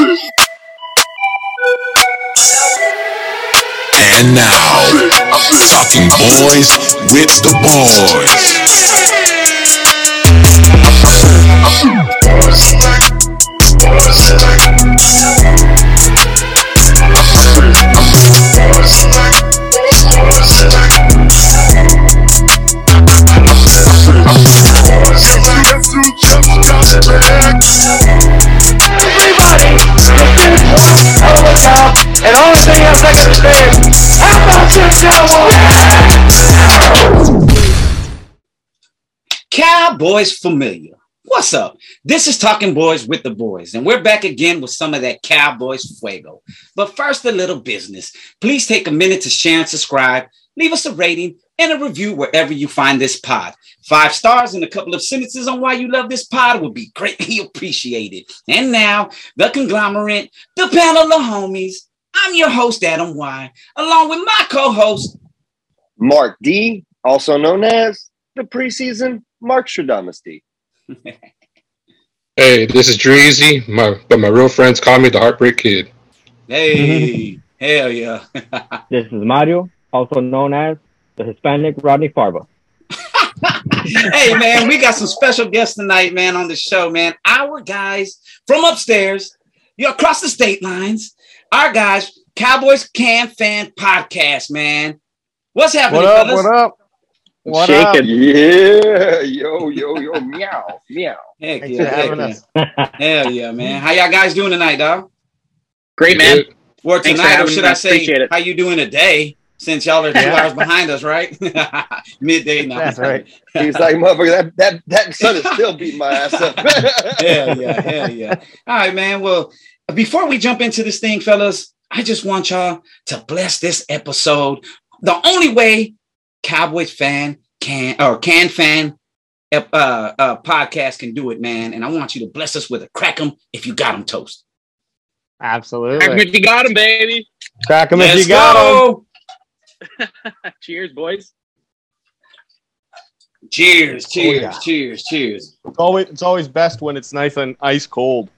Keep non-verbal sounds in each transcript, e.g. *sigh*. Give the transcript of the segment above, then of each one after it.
And now, talking boys with the And the only thing I? Cowboys familiar. What's up? This is Talking Boys with the Boys, and we're back again with some of that Cowboys fuego. But first, a little business. Please take a minute to share and subscribe. Leave us a rating and a review wherever you find this pod. Five stars and a couple of sentences on why you love this pod would be greatly *laughs* appreciated. And now, the conglomerate, the panel of homies. I'm your host, Adam Y, along with my co-host, Mark D, also known as the preseason Mark Stradamus Hey, this is Dreezy, my, but my real friends call me the Heartbreak Kid. Hey, *laughs* hell yeah. *laughs* This is Mario, also known as the Hispanic Rodney Farva. *laughs* hey man, we got some special guests tonight, man, on the show, man. Our guys from upstairs, you're across the state lines. Our guys, Cowboys Can Fan Podcast, man. What's happening, What up? fellas? What up? What Shake up? Yeah. Yo, yo, yo, *laughs* meow, meow. Heck Thanks yeah, heck having yeah. us. *laughs* *laughs* Hell yeah, man. How y'all guys doing tonight, dog? Great, man. Good. Or tonight, or should me. I I say, how you doing today? Since y'all are two Yeah. hours behind us, right? Midday now. That's right. He's like, motherfucker, that, that, that son is still beating my ass up. hell yeah, hell yeah. All right, man. Well, before we jump into this thing, fellas, I just want y'all to bless this episode the only way Cowboys fan can or can fan uh, uh, podcast can do it, man. And I want you to bless us with a crack crack 'em if you got 'em toast. Absolutely. If you got him, baby. Crack 'em if Let's you got 'em. go. *laughs* Cheers, boys. Cheers, cheers, yeah. cheers, cheers. It's always it's always best when it's nice and ice cold.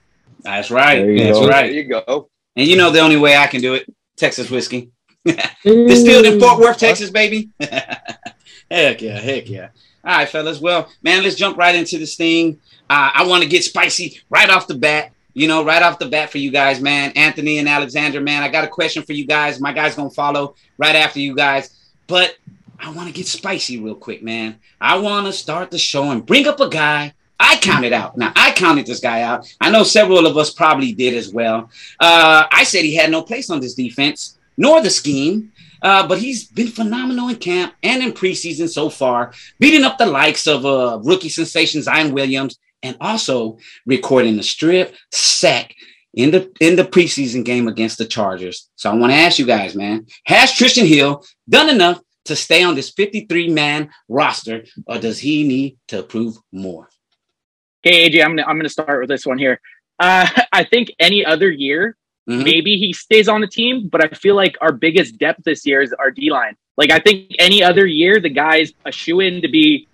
That's right. That's go. There right. you go. And you know the only way I can do it, Texas whiskey. *laughs* Distilled in Fort Worth, Texas, baby. *laughs* heck yeah, heck yeah. All right, fellas. Well, man, let's jump right into this thing. Uh, I want to get spicy right off the bat. You know, right off the bat for you guys, man. Anthony and Alexander, man. I got a question for you guys. My guy's gonna follow right after you guys, but I want to get spicy real quick, man. I want to start the show and bring up a guy. I counted out. Now I counted this guy out. I know several of us probably did as well. Uh, I said he had no place on this defense, nor the scheme. Uh, but he's been phenomenal in camp and in preseason so far, beating up the likes of uh, rookie sensation Zion Williams, and also recording a strip sack in the in the preseason game against the Chargers. So I want to ask you guys, man, has Trysten Hill done enough to stay on this 53 man roster, or does he need to prove more? Okay, AJ, I'm gonna I'm gonna start with this one here. Uh, *laughs* I think any other year, Mhm. maybe he stays on the team, but I feel like our biggest depth this year is our D line. Like I think any other year, the guy's a shoe in to be,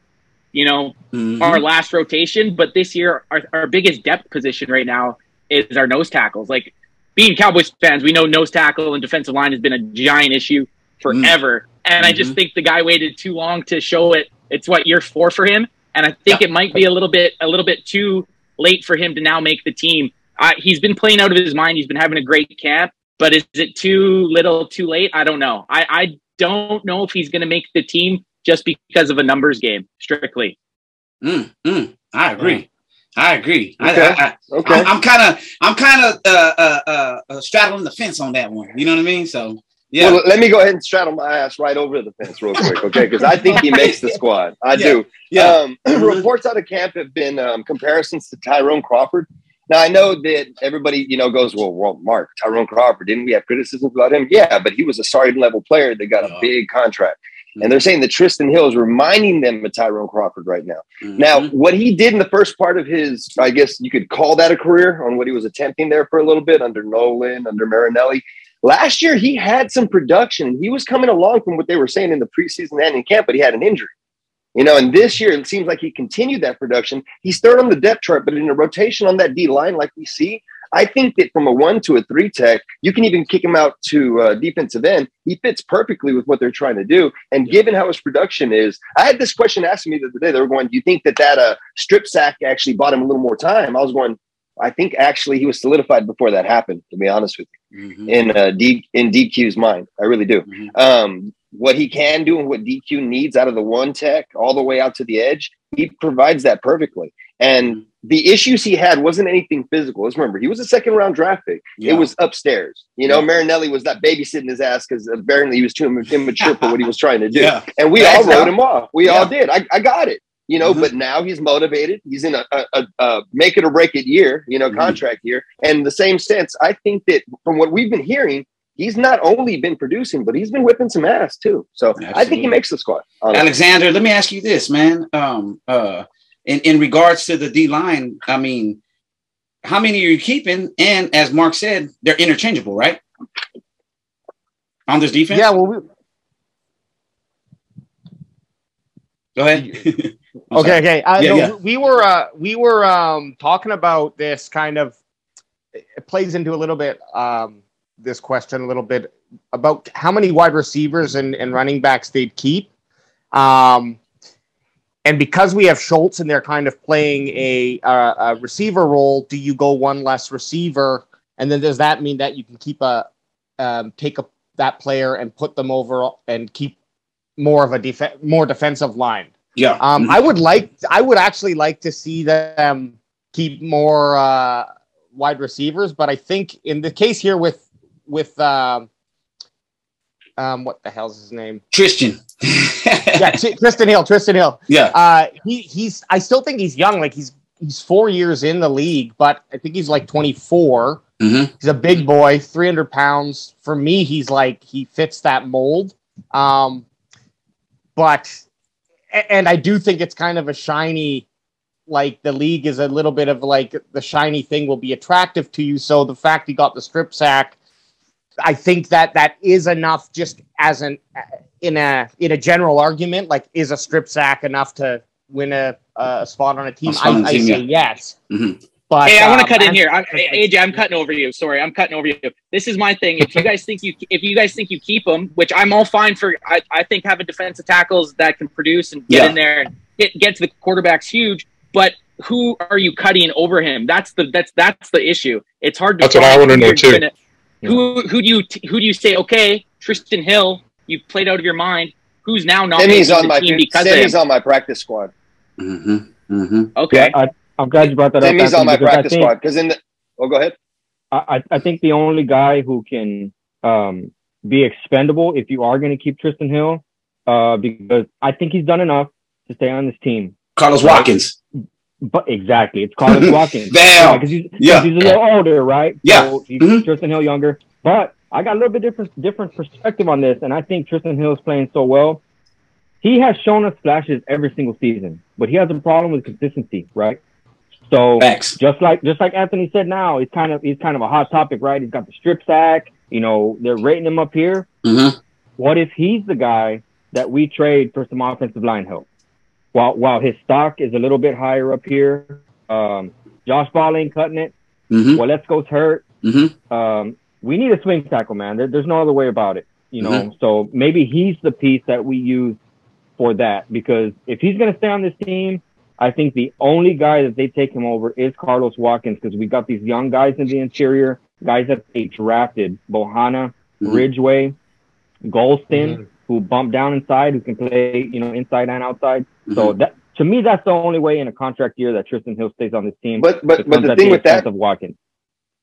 you know, Mhm. our last rotation. But this year, our, our biggest depth position right now is our nose tackles. Like being Cowboys fans, we know nose tackle and defensive line has been a giant issue forever. And I just Mhm. think the guy waited too long to show it. It's what year four for him, and I think it might be a little bit a little bit too late for him to now make the team. Uh, he's been playing out of his mind. He's been having a great camp, but is it too little, too late? I don't know. I, I don't know if he's going to make the team just because of a numbers game strictly. Mm, mm, I agree. I agree. I- Okay. I, I, Okay. I'm- I'm kind of, I'm kind of uh, uh, uh, uh, straddling the fence on that one. You know what I mean? So, yeah. Well, let me go ahead and straddle my ass right over the fence real quick, okay? Because I think he makes the squad. I Yeah. do. yeah. Um, *clears throat* reports out of camp have been um, comparisons to Tyrone Crawford. Now I know that everybody, you know, goes, well, well, Mark Tyrone Crawford, didn't we have criticisms about him? Yeah, but he was a starting level player that got a big contract, and they're saying that Trysten Hill is reminding them of Tyrone Crawford right now. Mhm. Now, what he did in the first part of his, I guess you could call that a career on what he was attempting there for a little bit under Nolan, under Marinelli. Last year, he had some production. He was coming along from what they were saying in the preseason and in camp, but he had an injury. You know, and this year it seems like he continued that production. He's third on the depth chart, but in a rotation on that D line, like we see, I think that from a one to a three tech, you can even kick him out to uh, defensive end. He fits perfectly with what they're trying to do. And given how his production is, I had this question asked me the other day. They were going, "Do you think that that uh, strip sack actually bought him a little more time?" I was going, I think actually he was solidified before that happened. To be honest with you, Mhm. in uh, D in DQ's mind, I really do. Mhm. Um, what he can do and what DQ needs out of the one tech all the way out to the edge, he provides that perfectly. And the issues he had wasn't anything physical. Let's remember, he was a second round draft pick. Yeah. It was upstairs. You know, Yeah. Marinelli was not babysitting his ass because apparently he was too immature for what he was trying to do. *laughs* Yeah. And we That's all wrote how- him off. We all did. I, I got it. You know, Mhm. but now he's motivated. He's in a, a, a, a make it or break it year, you know, Mhm. contract year. And in the same sense, I think that from what we've been hearing, he's not only been producing, but he's been whipping some ass too. So I think he makes the squad. honestly. Alexander, let me ask you this, man. Um, uh, in, in regards to the D line, I mean, how many are you keeping? And as Mark said, they're interchangeable, right? On this defense? Yeah, well, we, Go ahead. I'm okay, sorry. okay. Uh, Yeah, no, yeah. We were uh, we were um, talking about this kind of. It plays into a little bit um, this question a little bit about how many wide receivers and, and running backs they'd keep, um, and because we have Schultz and they're kind of playing a, a, a receiver role, do you go one less receiver, and then does that mean that you can keep a um, take a that player and put them over and keep more of a def- more defensive line? Yeah. Um, I would like, I would actually like to see them keep more uh, wide receivers, but I think in the case here with with um, um, what the hell's his name? Trysten. *laughs* Yeah, T- Trysten Hill. Trysten Hill. yeah. Uh, he he's. I still think he's young. Like he's he's four years in the league, but I think he's like twenty four. Mhm. He's a big boy, three hundred pounds. For me, he's like he fits that mold. Um, but and I do think it's kind of a shiny. Like the league is a little bit of like the shiny thing will be attractive to you. So the fact he got the strip sack, I think that that is enough. Just as an in a in a general argument, like is a strip sack enough to win a, a spot on a team? A spot on I, team, I say yeah. yes. Mhm. But Hey, I want um, to cut in here. I'm, AJ, I'm cutting over you. Sorry, I'm cutting over you. This is my thing. If you guys think you, if you guys think you keep them, which I'm all fine for, I, I think having defensive tackles that can produce and get Yeah. in there and get get to the quarterback's huge. But who are you cutting over him? That's the that's that's the issue. It's hard to. That's what I wanna know, too. gonna- Who who do you who do you say? Okay, Trysten Hill, you've played out of your mind. Who's now not Sammy's making on the my team because of Sammy's on my practice squad. Mhm. Mhm. Okay, Yeah, I, I'm glad you brought that Sammy's up. on my Anthony, because practice think- squad because in the oh go ahead. I, I I think the only guy who can um, be expendable if you are going to keep Trysten Hill, uh, because I think he's done enough to stay on this team. Carlos Watkins. But exactly, it's Carlos *laughs* Watkins. Bam! because he's, Yeah. 'cause he's a little older, right? Yeah. So he's Mhm. Trysten Hill younger. But I got a little bit different different perspective on this, and I think Trysten Hill is playing so well. He has shown us flashes every single season, but he has a problem with consistency, right? So Facts. just like just like Anthony said, now he's kind of he's kind of a hot topic, right? He's got the strip sack. You know, they're rating him up here. Mhm. What if he's the guy that we trade for some offensive line help? While while his stock is a little bit higher up here, um, Josh Ball ain't cutting it. Mhm. Well, let's go's hurt. Mhm. Um, we need a swing tackle, man. There, there's no other way about it. You know, so maybe he's the piece that we use for that because if he's going to stay on this team, I think the only guy that they take him over is Carlos Watkins because we got these young guys in the interior, guys that they drafted, Bohanna, Mhm. Ridgeway, Golston, who bump down inside, who can play, you know, inside and outside. So Mhm. that to me, that's the only way in a contract year that Trysten Hill stays on this team. But but but the thing with expense that of Watkins.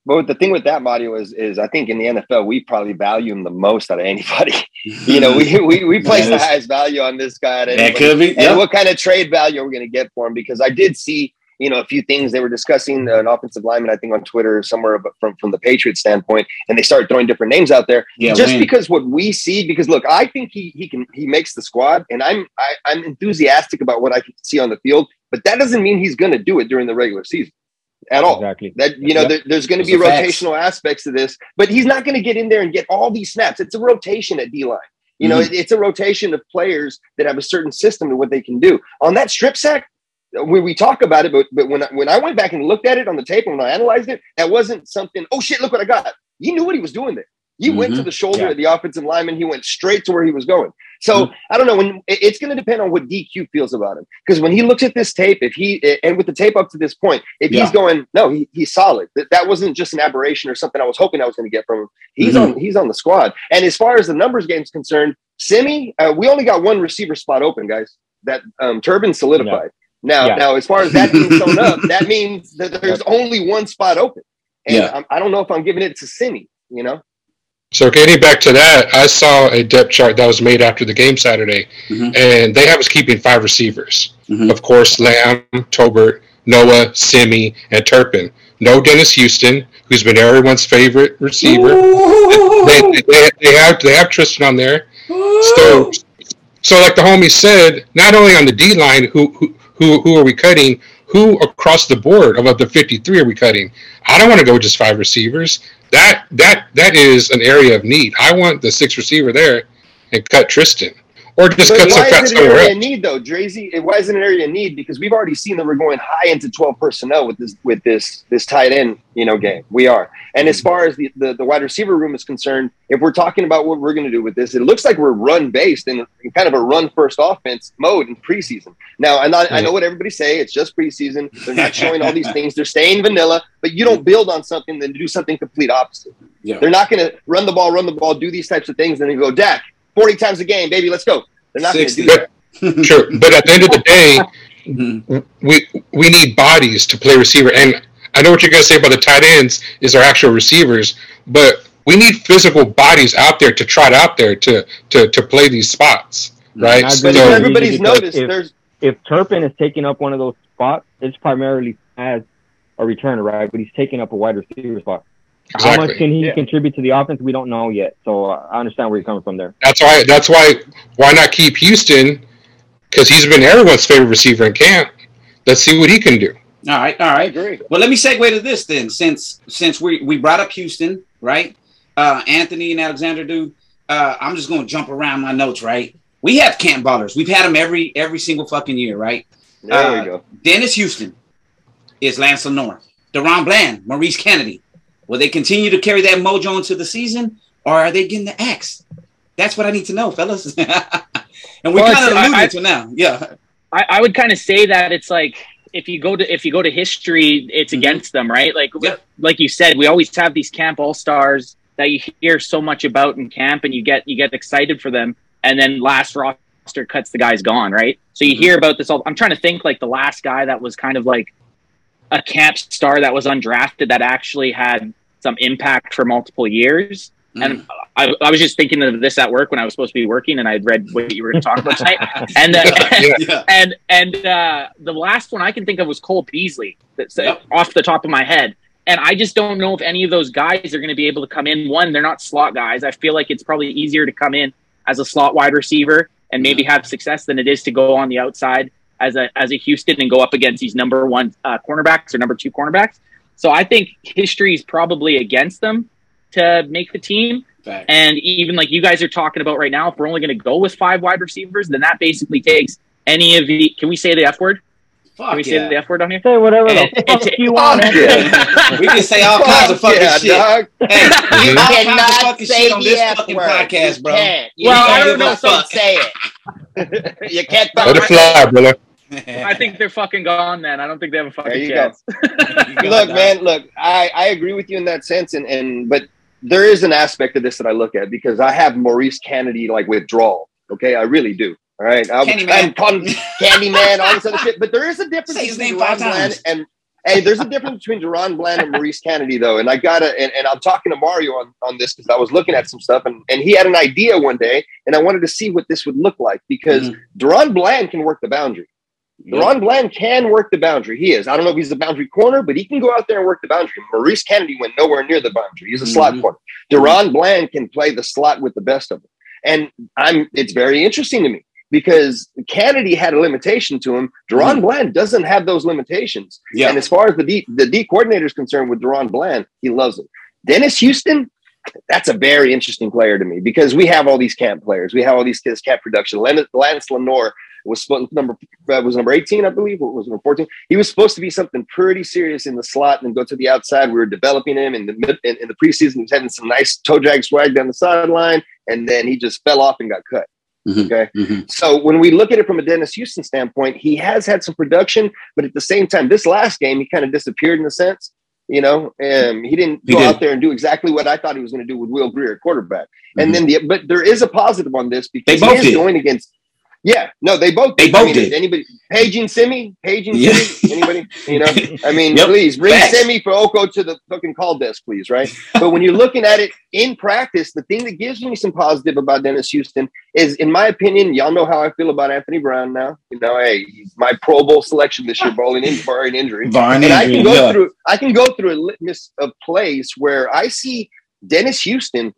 But the thing with that, Mario, is is I think in the NFL we probably value him the most out of anybody. *laughs* you know, we *laughs* we, we place the highest value on this guy. That could be. And what kind of trade value are we going to get for him? Because I did see, you know, a few things they were discussing uh, an offensive lineman, I think on Twitter somewhere from from the Patriots standpoint, and they started throwing different names out there. Yeah. just win. because what we see, because look, I think he he can he makes the squad, and I'm I, I'm enthusiastic about what I can see on the field, but that doesn't mean he's going to do it during the regular season at all. Exactly. That you know, Yep. there, there's going to be are facts. rotational aspects to this, but he's not going to get in there and get all these snaps. It's a rotation at D line. You know, Mhm. it- it's a rotation of players that have a certain system to what they can do. On that strip sack, when we talk about it, but but when I, when I went back and looked at it on the tape and when I analyzed it, that wasn't something. Oh shit! Look what I got. He knew what he was doing there. He went to the shoulder Yeah. of the offensive lineman. He went straight to where he was going. So Mhm. I don't know. When it's going to depend on what DQ feels about him, because when he looks at this tape, if he and with the tape up to this point, if Yeah. he's going, no, he, he's solid. That that wasn't just an aberration or something I was hoping I was going to get from him. He's Mhm. on he's on the squad. And as far as the numbers game's concerned, Simi, uh, we only got one receiver spot open, guys. That um, Turpin solidified. Now, Yeah. now as far as that being sewn up, *laughs* that means that there's only one spot open. And Yeah. I'm, I don't know if I'm giving it to Simi. You know, So getting back to that, I saw a depth chart that was made after the game Saturday, Mhm. and they have us keeping five receivers. Mhm. Of course, Lamb, Tolbert, Noah, Simi, and Turpin. No Dennis Houston, who's been everyone's favorite receiver. They, they, they have they have Trysten on there. So, so like the homie said, not only on the D line, who who who who are we cutting? Who across the board of the fifty three are we cutting? I don't want to go just five receivers. That that that is an area of need. I want the six receiver there and cut Trysten, or just but cut some why is it an area of need though, Drazy? Why is it an area of need? Because we've already seen that we're going high into 12 personnel with this with this this tight end, you know, game. We are. And as mm-hmm. far as the, the, the wide receiver room is concerned, if we're talking about what we're going to do with this, it looks like we're run based in kind of a run first offense mode in preseason. Now, and I, I know what everybody say. It's just preseason. They're not *laughs* showing all these things. They're staying vanilla, but you don't mm-hmm. build on something then do something complete opposite. Yeah. They're not going to run the ball, run the ball, do these types of things, and then go, Dak, 40 times a game, baby, let's go. They're not going to 60. do that. *laughs* Sure, but at the end of the day, Mhm. we we need bodies to play receiver. And I know what you're gonna say about the tight ends is our actual receivers, but we need physical bodies out there to trot out there to to to play these spots, right? So, But everybody's noticed, if- there's if Turpin is taking up one of those spots, it's primarily as a returner, right? But he's taking up a wide receiver spot. How much can he Yeah. contribute to the offense? We don't know yet. So uh, I understand where you're coming from there. that's why that's why why not keep Houston? Because he's been everyone's favorite receiver in camp. Let's see what he can do. All right. All right. I right. agree. Well, let me segue to this then, since since we we brought up Houston, right? Uh, Anthony and Alexander do. Uh, I'm just gonna jump around my notes, right? We have camp ballers. We've had them every every single fucking year, right? There Uh, we go. Dennis Houston is Lance Lenoir. DaRon Bland, Maurice Kennedy. Will they continue to carry that mojo into the season, or are they getting the axe? That's what I need to know, fellas. *laughs* and we Well, kind of alluded I- to now. Yeah. I, I would kind of say that it's like if you go to if you go to history, it's Mhm. against them, right? Like Yeah. like you said, we always have these camp all stars that you hear so much about in camp, and you get you get excited for them, and then last roster cuts, the guy's gone, right? So you Mhm. hear about this all. I'm trying to think like the last guy that was kind of like a camp star that was undrafted that actually had some impact for multiple years. And I, I was just thinking of this at work when I was supposed to be working, and I had read what you were going to talk about tonight. *laughs* And uh, Yeah. yeah. *laughs* and and uh, the last one I can think of was Cole Beasley. That's uh, Yep. off the top of my head. And I just don't know if any of those guys are going to be able to come in. One, they're not slot guys. I feel like it's probably easier to come in as a slot wide receiver and maybe have success than it is to go on the outside as a as a Houston and go up against these number one uh, cornerbacks or number two cornerbacks. So I think history is probably against them to make the team. Fact. And even like you guys are talking about right now, if we're only going to go with five wide receivers, then that basically takes any of the. Can we say the F word? Can Fuck we say yeah. the F word on here? Say whatever And the it- fuck it- you want. man. yeah. *laughs* we can say all kinds of fucking yeah, shit. dog. Hey, you You *laughs* all kinds of cannot fucking say shit on the this F fucking word. podcast, You bro. can't. You Well, I don't give know, a so- fuck. Say it. *laughs* you can't. Let it fly, brother. I think they're fucking gone. man. I don't think they have a fucking you go. chance. *laughs* look, man, look, I, I agree with you in that sense, and, and but there is an aspect of this that I look at because I have Maurice Kennedy like withdrawal. Okay, I really do. All right, I'm, Candyman. I'm calling Candyman, all this other shit. But there is a difference Say his between name five Bland times. and hey, there's a difference between DaRon Bland and Maurice Kennedy though, and I gotta and, and I'm talking to Mario on, on this because I was looking at some stuff and, and he had an idea one day, and I wanted to see what this would look like because. Mm-hmm. DaRon Bland can work the boundary. DaRon Bland can work the boundary. He is. I don't know if he's the boundary corner, but he can go out there and work the boundary. Maurice Kennedy went nowhere near the boundary. He's a slot Mhm. corner. DaRon Bland can play the slot with the best of them. And I'm it's very interesting to me because Kennedy had a limitation to him. DaRon Mhm. Bland doesn't have those limitations. Yeah. And as far as the D, the D coordinator is concerned with DaRon Bland, he loves it. Dennis Houston, that's a very interesting player to me because we have all these camp players. We have all these kids camp production. Lance, Lance Lenoir was supposed number uh, was number 18, I believe, or was number 14. He was supposed to be something pretty serious in the slot and go to the outside. We were developing him in the mid in, in the preseason. He was having some nice toe drag swag down the sideline, and then he just fell off and got cut. Mhm. Okay. Mhm. So when we look at it from a Dennis Houston standpoint, he has had some production, but at the same time, this last game, he kind of disappeared in a sense. You know, um, he didn't He go did. out there and do exactly what I thought he was going to do with Will Grier at quarterback. Mhm. And then the but there is a positive on this because They both he is did. going against. Yeah, no, they both. They did. both I mean, did. Anybody, Paging Simi, Paging Yeah. Simi, anybody? You know, *laughs* I mean, Yep. please bring Facts. Simi Fehoko to the fucking call desk, please, right? but when you're looking at it in practice, the thing that gives me some positive about Dennis Houston is, in my opinion, y'all know how I feel about Anthony Brown now. You know, hey, he's my Pro Bowl selection this year, bowling in barring injury. Barring And I can go yeah. through I can go through a litmus of plays where I see Dennis Houston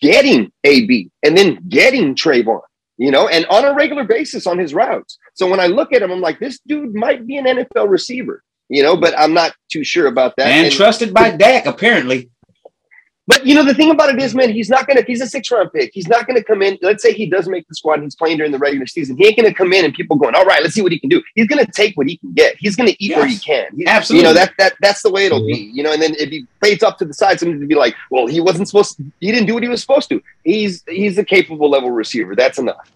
getting AB and then getting Trevon, you know, and on a regular basis on his routes. So when I look at him, I'm like, this dude might be an NFL receiver, you know, but I'm not too sure about that. and And- trusted by Dak apparently. But you know, the thing about it is, man, he's not gonna. He's a six round pick. He's not gonna come in. Let's say he does make the squad and he's playing during the regular season. He ain't gonna come in and people going, all right, let's see what he can do. He's gonna take what he can get. He's gonna eat where he can. He- Absolutely. You know that that that's the way it'll be. Mm-hmm. You know, and then if he fades up to the side, somebody to be like, well, he wasn't supposed. To, he didn't do what he was supposed to. He's he's a capable level receiver. That's enough.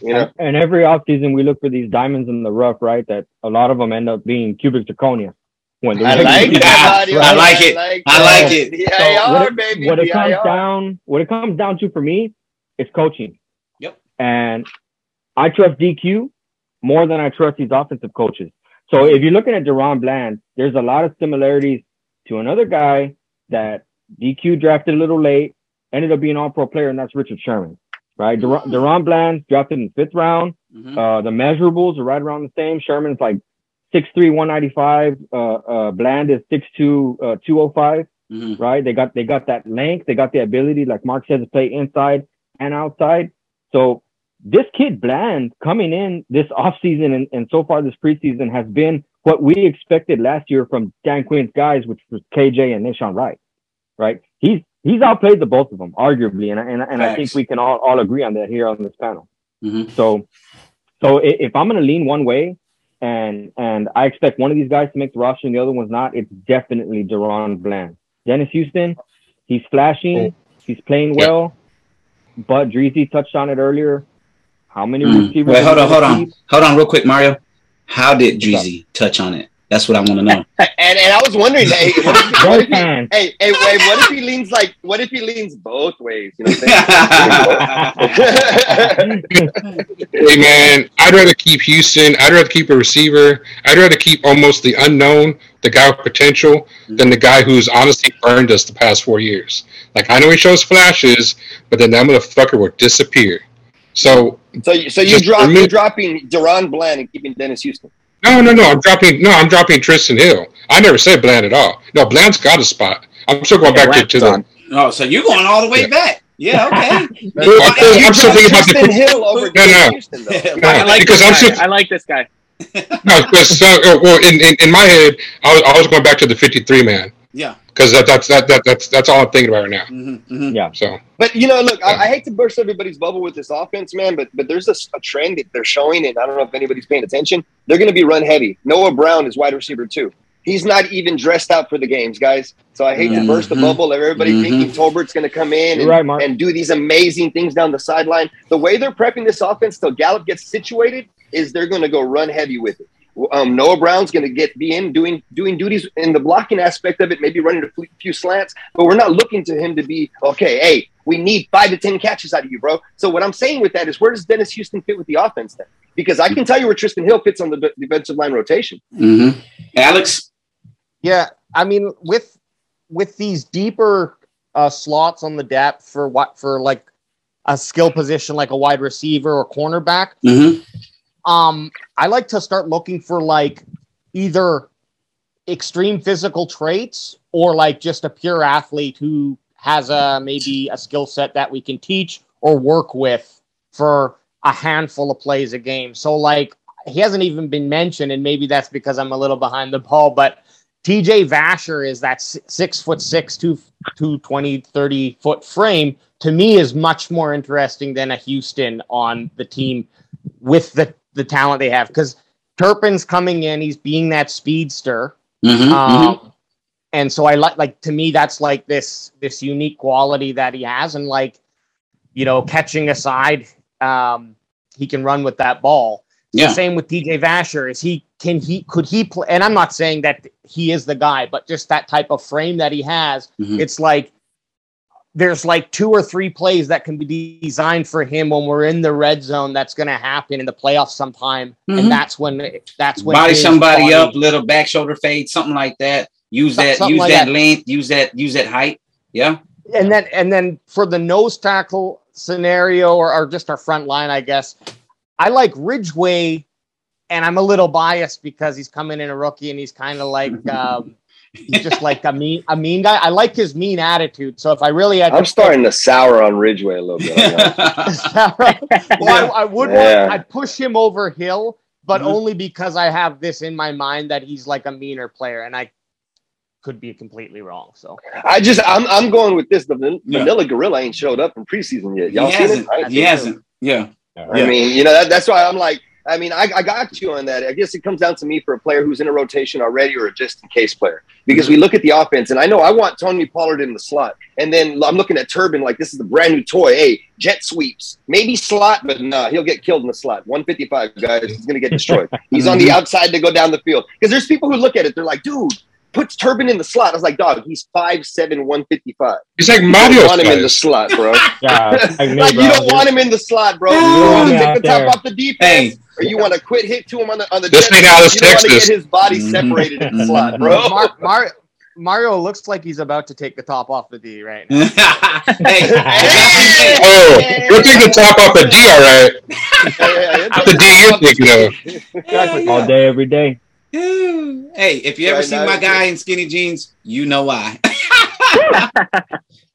You know. And every offseason, we look for these diamonds in the rough, right? That a lot of them end up being cubic zirconia. When the I regular like *laughs* season- that. I Mario. like it. I that. like it. The So IR, what it, baby. what it comes down, what it comes down to for me, is coaching. Yep. And I trust DQ more than I trust these offensive coaches. So if you're looking at DaRon Bland, there's a lot of similarities to another guy that DQ drafted a little late, ended up being all pro player, and that's Richard Sherman. Right? DaRon, DaRon Bland drafted in the fifth round. Mhm. Uh, the measurables are right around the same. Sherman's like 6'3", 195. Uh, uh, Bland is 6'2", uh, 205 Mhm. right? They got they got that length, they got the ability, like Mark says, to play inside and outside. So this kid Bland coming in this offseason and, and so far this preseason has been what we expected last year from Dan Quinn's guys, which was KJ and Nahshon Wright, right? He's he's outplayed the both of them, arguably, and and, and I think we can all, all agree on that here on this panel. Mhm. So, so if I'm going to lean one way, and and I expect one of these guys to make the roster and the other one's not, it's definitely DaRon Bland. Dennis Houston, he's flashing, he's playing Yeah. well, but Dreezy touched on it earlier. How many Mm. receivers? Wait, hold on, hold on, keep? hold on, real quick, Mario. How did Jeezy touch on it? That's what I want to know. *laughs* And and I was wondering, hey, what if, *laughs* what if he, hands. hey, hey, what if he leans like, what if he leans both ways? You know what I'm saying? *laughs* Hey man, I'd rather keep Houston. I'd rather keep a receiver. I'd rather keep almost the unknown, the guy with potential, than the guy who's honestly burned us the past four years. Like I know he shows flashes, but then that motherfucker will disappear. So so, you- so you Just drop, for me- you're dropping DaRon Bland and keeping Dennis Houston. No, no, no. I'm dropping. No, I'm dropping Trysten Hill. I never said Bland at all. No, Bland's got a spot. I'm still going Yeah, back to, to the. oh, so you're going all the way Yeah. back? Yeah, *laughs* okay. Well, I'm, still thinking about Trysten the. Hill over No, no. Houston, though. No, I like because I'm still, I like this guy. no, because uh, well, in, in, in my head, I was, I was going back to the 53 man yeah. because that, that's that, that that's that's all I'm thinking about right now. hmm hmm Yeah. So But you know, look, I, I hate to burst everybody's bubble with this offense, man. But but there's a trend that they're showing, and I don't know if anybody's paying attention. They're going to be run heavy. Noah Brown is wide receiver too. He's not even dressed out for the games, guys. So I hate to burst the bubble of everybody Mhm. thinking Tolbert's going to come in and, right, and do these amazing things down the sideline. The way they're prepping this offense till Gallup gets situated is they're going to go run heavy with it. Um, Noah Brown's going to get be in doing doing duties in the blocking aspect of it, maybe running a few slants, but we're not looking to him to be okay. Hey, we need five to ten catches out of you, bro. So what I'm saying with that is, where does Dennis Houston fit with the offense then? Because I can tell you where Trysten Hill fits on the de- defensive line rotation. hmm Alex, Yeah, I mean with with these deeper uh, slots on the depth for what for like a skill position like a wide receiver or cornerback, hmm um, I like to start looking for like either extreme physical traits or like just a pure athlete who has a maybe a skill set that we can teach or work with for a handful of plays a game. So like he hasn't even been mentioned, and maybe that's because I'm a little behind the ball, but TJ Vasher is that six foot six, two, 220, 30 foot frame to me is much more interesting than a Houston on the team with the, the talent they have. Because Turpin's coming in, he's being that speedster. Mhm, mhm. Um, and so I like like to me that's like this this unique quality that he has, and like you know, catching aside, um, he can run with that ball. Yeah. The same with TJ Vasher. Is he can he could he play? And I'm not saying that he is the guy, but just that type of frame that he has, Mhm. it's like there's like two or three plays that can be designed for him when we're in the red zone. That's going to happen in the playoffs sometime, Mhm. and that's when that's when Body somebody body- up, little back shoulder fade, something like that. Use that, something use like that, that. length, use that, use that height. Yeah. and then and then for the nose tackle scenario or, or just our front line, I guess I like Ridgeway, and I'm a little biased because he's coming in a rookie and he's kind of like *laughs* um, he's just like a mean a mean guy. I like his mean attitude. So if I really had, I'm starting to sour on Ridgeway a little bit. I *laughs* *laughs* well, I, I would Yeah. want, I'd push him over Hill, but Mhm. only because I have this in my mind that he's like a meaner player, and I could be completely wrong. So I just I'm I'm going with this. The Van- Yeah. Vanilla Gorilla ain't showed up in preseason yet. Y'all he seen it? hasn't. I ain't He hasn't. Yeah. I Yeah. mean, you know, that, that's why I'm like, I mean, I, I got you on that. I guess it comes down to me for a player who's in a rotation already or a just in case player. Because we look at the offense, and I know I want Tony Pollard in the slot. And then I'm looking at Turpin like this is a brand new toy. Hey, jet sweeps. Maybe slot, but nah, he'll get killed in the slot. 155, guys. He's going to get destroyed. He's on the *laughs* outside to go down the field. Because there's people who look at it, they're like, dude, put Turpin in the slot. I was like, dog, he's 5'7, 155. He's like Mario. You Mario *laughs* *laughs* don't want him in the slot, bro. Yeah, like me, like bro. you don't want him in the slot, bro. You You want want to take the top off the defense, Hey. Or you want to quit hit to him on the on the. This jet ain't sweep. Dallas, You don't want to Texas. get his body Mhm. separated in the Mhm. slot, bro. Mar- Mar- Mario looks like he's about to take the top off the D right now. *laughs* hey, hey, Oh, you'll take the top off a D, all right. Yeah, yeah, Not the D you're thinking of. Exactly. all day, every day. Hey, if you ever Right see my guy in skinny jeans, you know why. *laughs*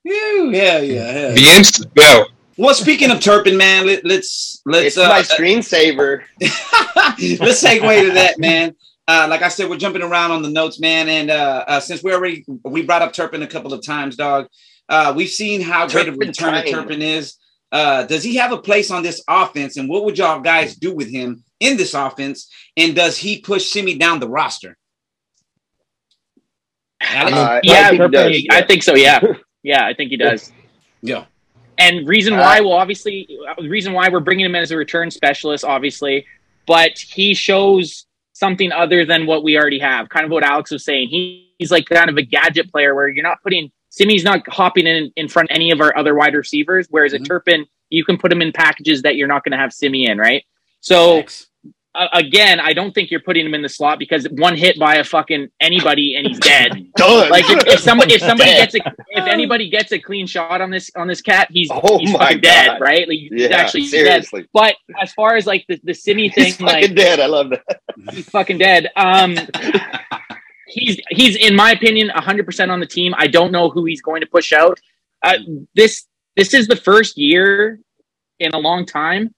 Phew, yeah, yeah, yeah. The instant belt. Well, speaking of Turpin, man, let, let's let's It's uh, my screensaver. *laughs* let's segue to that, man. Uh, like I said, we're jumping around on the notes, man, and uh, uh, since we already we brought up Turpin a couple of times, dog, uh, we've seen how great of a Turpin return of time. Turpin is. Uh, does he have a place on this offense, and what would y'all guys do with him in this offense? And does he push Simi down the roster? Alex? Uh, I yeah, think he does, I think so. Yeah, *laughs* yeah, I think he does. yeah. And reason Uh, why, well, obviously, the reason why we're bringing him in as a return specialist, obviously, but he shows something other than what we already have. Kind of what Alex was saying. He, he's like kind of a gadget player where you're not putting Simi's not hopping in in front of any of our other wide receivers. Whereas Mhm. a Turpin, you can put him in packages that you're not going to have Simi in, right? So Thanks. Uh, again, I don't think you're putting him in the slot because one hit by a fucking anybody and he's dead. *laughs* Done. Like if, if somebody if somebody *laughs* Dead. gets a if anybody gets a clean shot on this on this cat, he's Oh he's my fucking dead, God. right? Like he's yeah, actually dead. But as far as like the, the Simi thing, He's fucking like dead. I love that. he's fucking dead. Um he's he's in my opinion 100% on the team. I don't know who he's going to push out. Uh, this this is the first year in a long time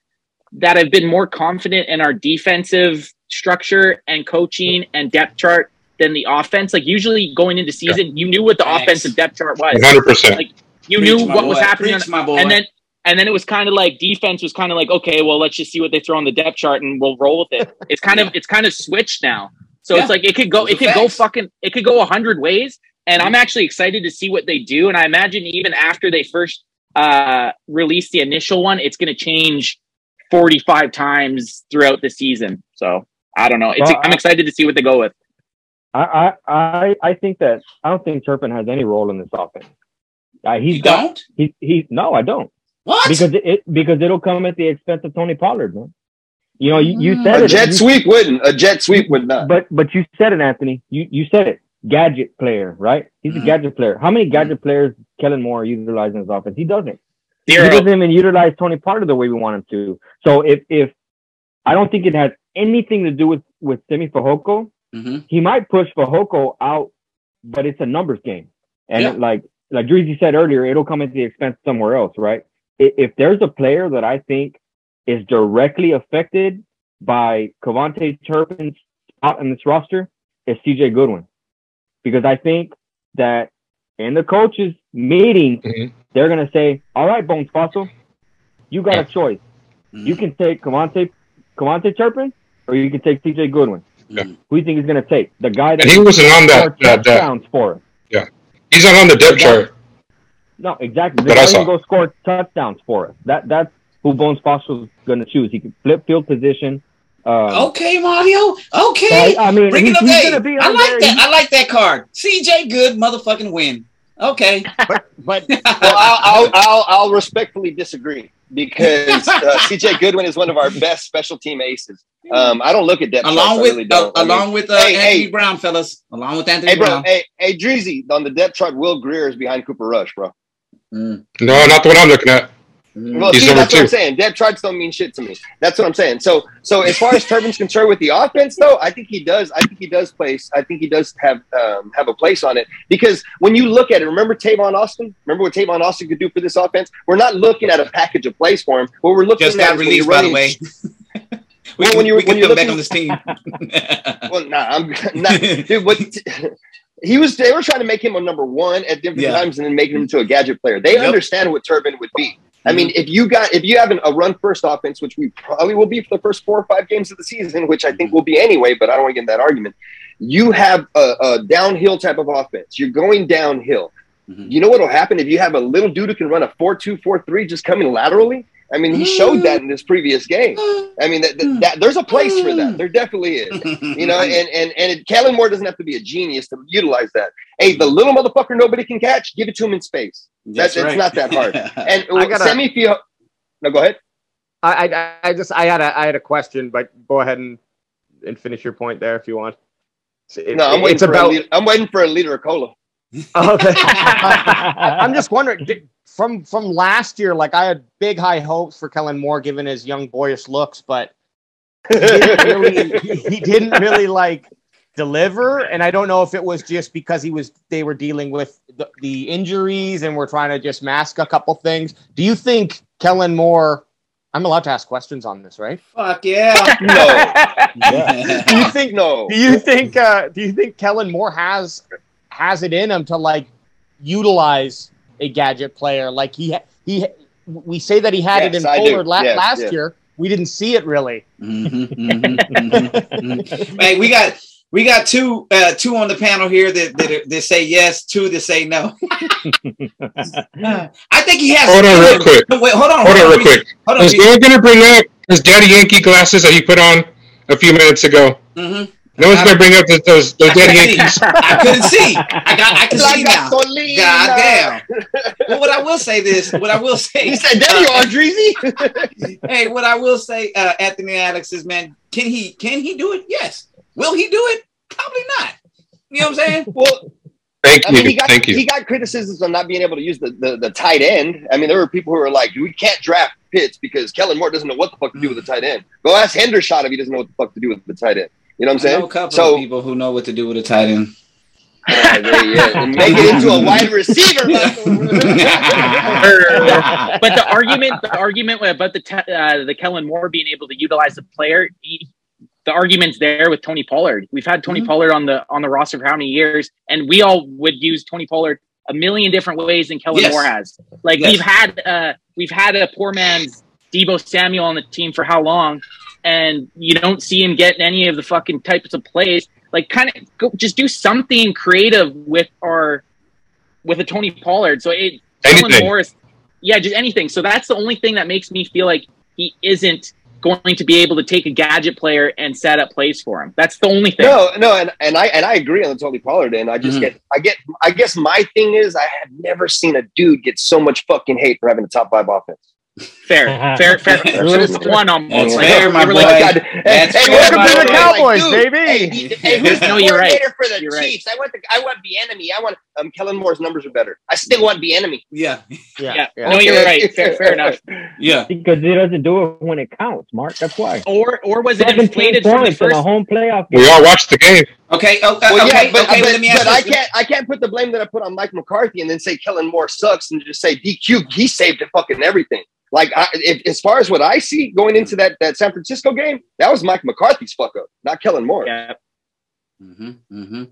that I've been more confident in our defensive structure and coaching and depth chart than the offense. Like usually going into season, you knew what the Thanks. offensive depth chart was. 100%. Like you Preach, knew my what was happening, on- Preach, my boy. and then and then it was kind of like defense was kind of like okay, well let's just see what they throw on the depth chart and we'll roll with it. It's kind of it's kind of switched now. So Yeah. it's like it could go Those it are could go fucking it could go a hundred ways. And I'm actually excited to see what they do. And I imagine even after they first uh release the initial one, it's gonna change 45 times throughout the season. So I don't know. It's Well, I'm excited to see what they go with. I, I, I, I think that I don't think Turpin has any role in this offense. Uh, he's you got, don't? He, he, no, I don't. What? Because it, because it'll come at the expense of Tony Pollard, man. You know, you, you said A it. jet you- sweep wouldn't. A jet sweep would not. But but you said it, Anthony. You you said it. Gadget player, right? He's Mhm. a gadget player. How many gadget players Kellen Moore utilizes in his offense? He doesn't. He Zero. doesn't even utilize Tony Pollard the way we want him to. So if if I don't think it has anything to do with with Simi Fehoko, Mhm. he might push Fehoko out, but it's a numbers game. And Yeah. it, like like Dreezy said earlier, it'll come at the expense somewhere else, right? If there's a player that I think is directly affected by KaVontae Turpin's spot in this roster, it's CJ Goodwin. because I think that in the coaches meeting, Mhm. they're gonna say, "All right, Bones Fassel, you got a choice. Mhm. You can take Kamante, Kamante Turpin, or you can take T.J. Goodwin. Yeah. Who do you think he's gonna take? The guy that And he wasn't on that- scored that- that- touchdowns for Yeah, He's not on the depth Yeah. chart. No, exactly. The That I guy saw. go score touchdowns for us. That that's who Bones Fassel's gonna choose. He can flip field position. Um, Okay, Mario. Okay. I, I mean, Bring he's, it up. he's Hey, gonna be I like there. that. I like that card. CJ Good motherfucking win. Okay. But Well, *laughs* I'll, I'll, I'll, I'll respectfully disagree because uh, *laughs* CJ Goodwin is one of our best special team aces. Um, I don't look at depth along I with really uh, I mean, along with uh, hey, Anthony hey. Brown, fellas. Along with Anthony hey, bro, Brown. hey, hey, Dreezy, on the depth chart, Will Grier is behind Cooper Rush, bro. Mm, No, not the one I'm looking at. Mm. Well, He's see, number that's what I'm saying. Depth charts don't mean shit to me. That's what I'm saying. So, so as far as Turpin's concerned with the offense, though, I think he does. I think he does place. I think he does have um, have a place on it because when you look at it, remember Tavon Austin. Remember what Tavon Austin could do for this offense. We're not looking at a package of plays for him. What we're looking Just at got is when released, you're by the way. *laughs* we Well, can, when you're- we when you're put back on this team. *laughs* Well, nah, I'm *laughs* not, dude. What he was, they were trying to make him a number one at different Yeah. times, and then making him into a gadget player. They Yep. understand what Turpin would be. I mean, if you got if you have an, a run first offense, which we probably will be for the first four or five games of the season, which I think will be anyway, but I don't want to get in that argument. You have a, a downhill type of offense. You're going downhill. Mhm. You know what will happen if you have a little dude who can run a four-two, four-three just coming laterally? I mean, he showed that in this previous game. I mean, that, that, that- there's a place for that. There definitely is. You know, *laughs* and and and Kellen Moore doesn't have to be a genius to utilize that. Hey, the little motherfucker nobody can catch, give it to him in space. That's, right. it's not that hard. *laughs* And I gotta- semi feel. No, go ahead. I, I I just I had a I had a question, but go ahead and and finish your point there if you want. It- No, I'm waiting it's for about. a liter, I'm waiting for a liter of cola. Okay. *laughs* I, am just wondering did- from from last year. Like I had big high hopes for Kellen Moore given his young boyish looks, but he didn't *laughs* really he, he didn't really like deliver. And I don't know if it was just because he was they were dealing with the, the injuries and we're trying to just mask a couple things. Do you think Kellen Moore? I'm allowed to ask questions on this, right? Fuck yeah. *laughs* No, Do you think no. Do you think uh, do you think Kellen Moore has has it in him to like utilize a gadget player like he he we say that he had it in I do. Pollard la- Yes, last yes. year. We didn't see it really. *laughs* Mhm, mhm, mhm, mhm. Hey, we got we got two uh, two on the panel here that, that that say yes, two that say no. *laughs* I think he has. Hold on real quick. No, Wait, hold on. Hold on real quick. Hold on. Is Noah going to bring up his Daddy Yankee glasses that he put on a few minutes ago? Mhm. No one's going to bring up those, those, those I see. Yankees. I couldn't see. I got. I can La see now. gasolina. God damn. Well, what I will say this. What I will say. He said, "There you uh, are, *laughs* hey, what I will say, uh, Anthony Alex is man. Can he? Can he do it? Yes. Will he do it? Probably not. You know what I'm saying? *laughs* well, Thank I you. mean, he got Thank you. he got criticisms on not being able to use the, the, the tight end. I mean, there were people who were like, "We can't draft Pitts because Kellen Moore doesn't know what the fuck to do with the tight end." Go ask Hendershot if he doesn't know what the fuck to do with the tight end. You know what I'm I know saying? a couple So- of people who know what to do with a tight end. Uh, *laughs* they, yeah, make it into a wide *laughs* receiver. *laughs* but the argument, the argument about the te- uh, the Kellen Moore being able to utilize the player, he, the argument's there with Tony Pollard. We've had Tony Mhm. Pollard on the on the roster for how many years, and we all would use Tony Pollard a million different ways than Kellen Yes. Moore has. Like Yes. we've had uh, we've had a poor man's Deebo Samuel on the team for how long, and you don't see him getting any of the fucking types of plays. Like, kind of go just do something creative with our with a Tony Pollard. So it Kellen Anything. Moore is yeah, just anything. So that's the only thing that makes me feel like he isn't going to be able to take a gadget player and set up plays for him. That's the only thing. No, no, and, and I and I agree on the Tony Pollard And I just Mhm. get I get I guess my thing is I have never seen a dude get so much fucking hate for having a top five offense. *laughs* Fair, fair, fair. *laughs* That's One almost. That's Like, fair, my boy. like, That's hey, fair, welcome to the boy. Cowboys, dude, baby. Hey, he- *laughs* hey, who's the No, you're right. for the You're right. I want the I want the enemy. I want um Kellen Moore's numbers are better. I still want the enemy. Yeah, yeah, no, you're right. Fair, fair enough. yeah. because he doesn't do it when it counts, Mark. That's why. Or, or was it 17 inflated from the points in a first? home playoff game. We all watched the game. Okay. Oh, uh, Well, okay. yeah, but, okay. but, let me ask but I can't I can't put the blame that I put on Mike McCarthy and then say Kellen Moore sucks and just say DQ he saved it fucking everything. Like I, if, as far as what I see going into that that San Francisco game, that was Mike McCarthy's fuck up, not Kellen Moore. Yeah, Mm-hmm, mm-hmm.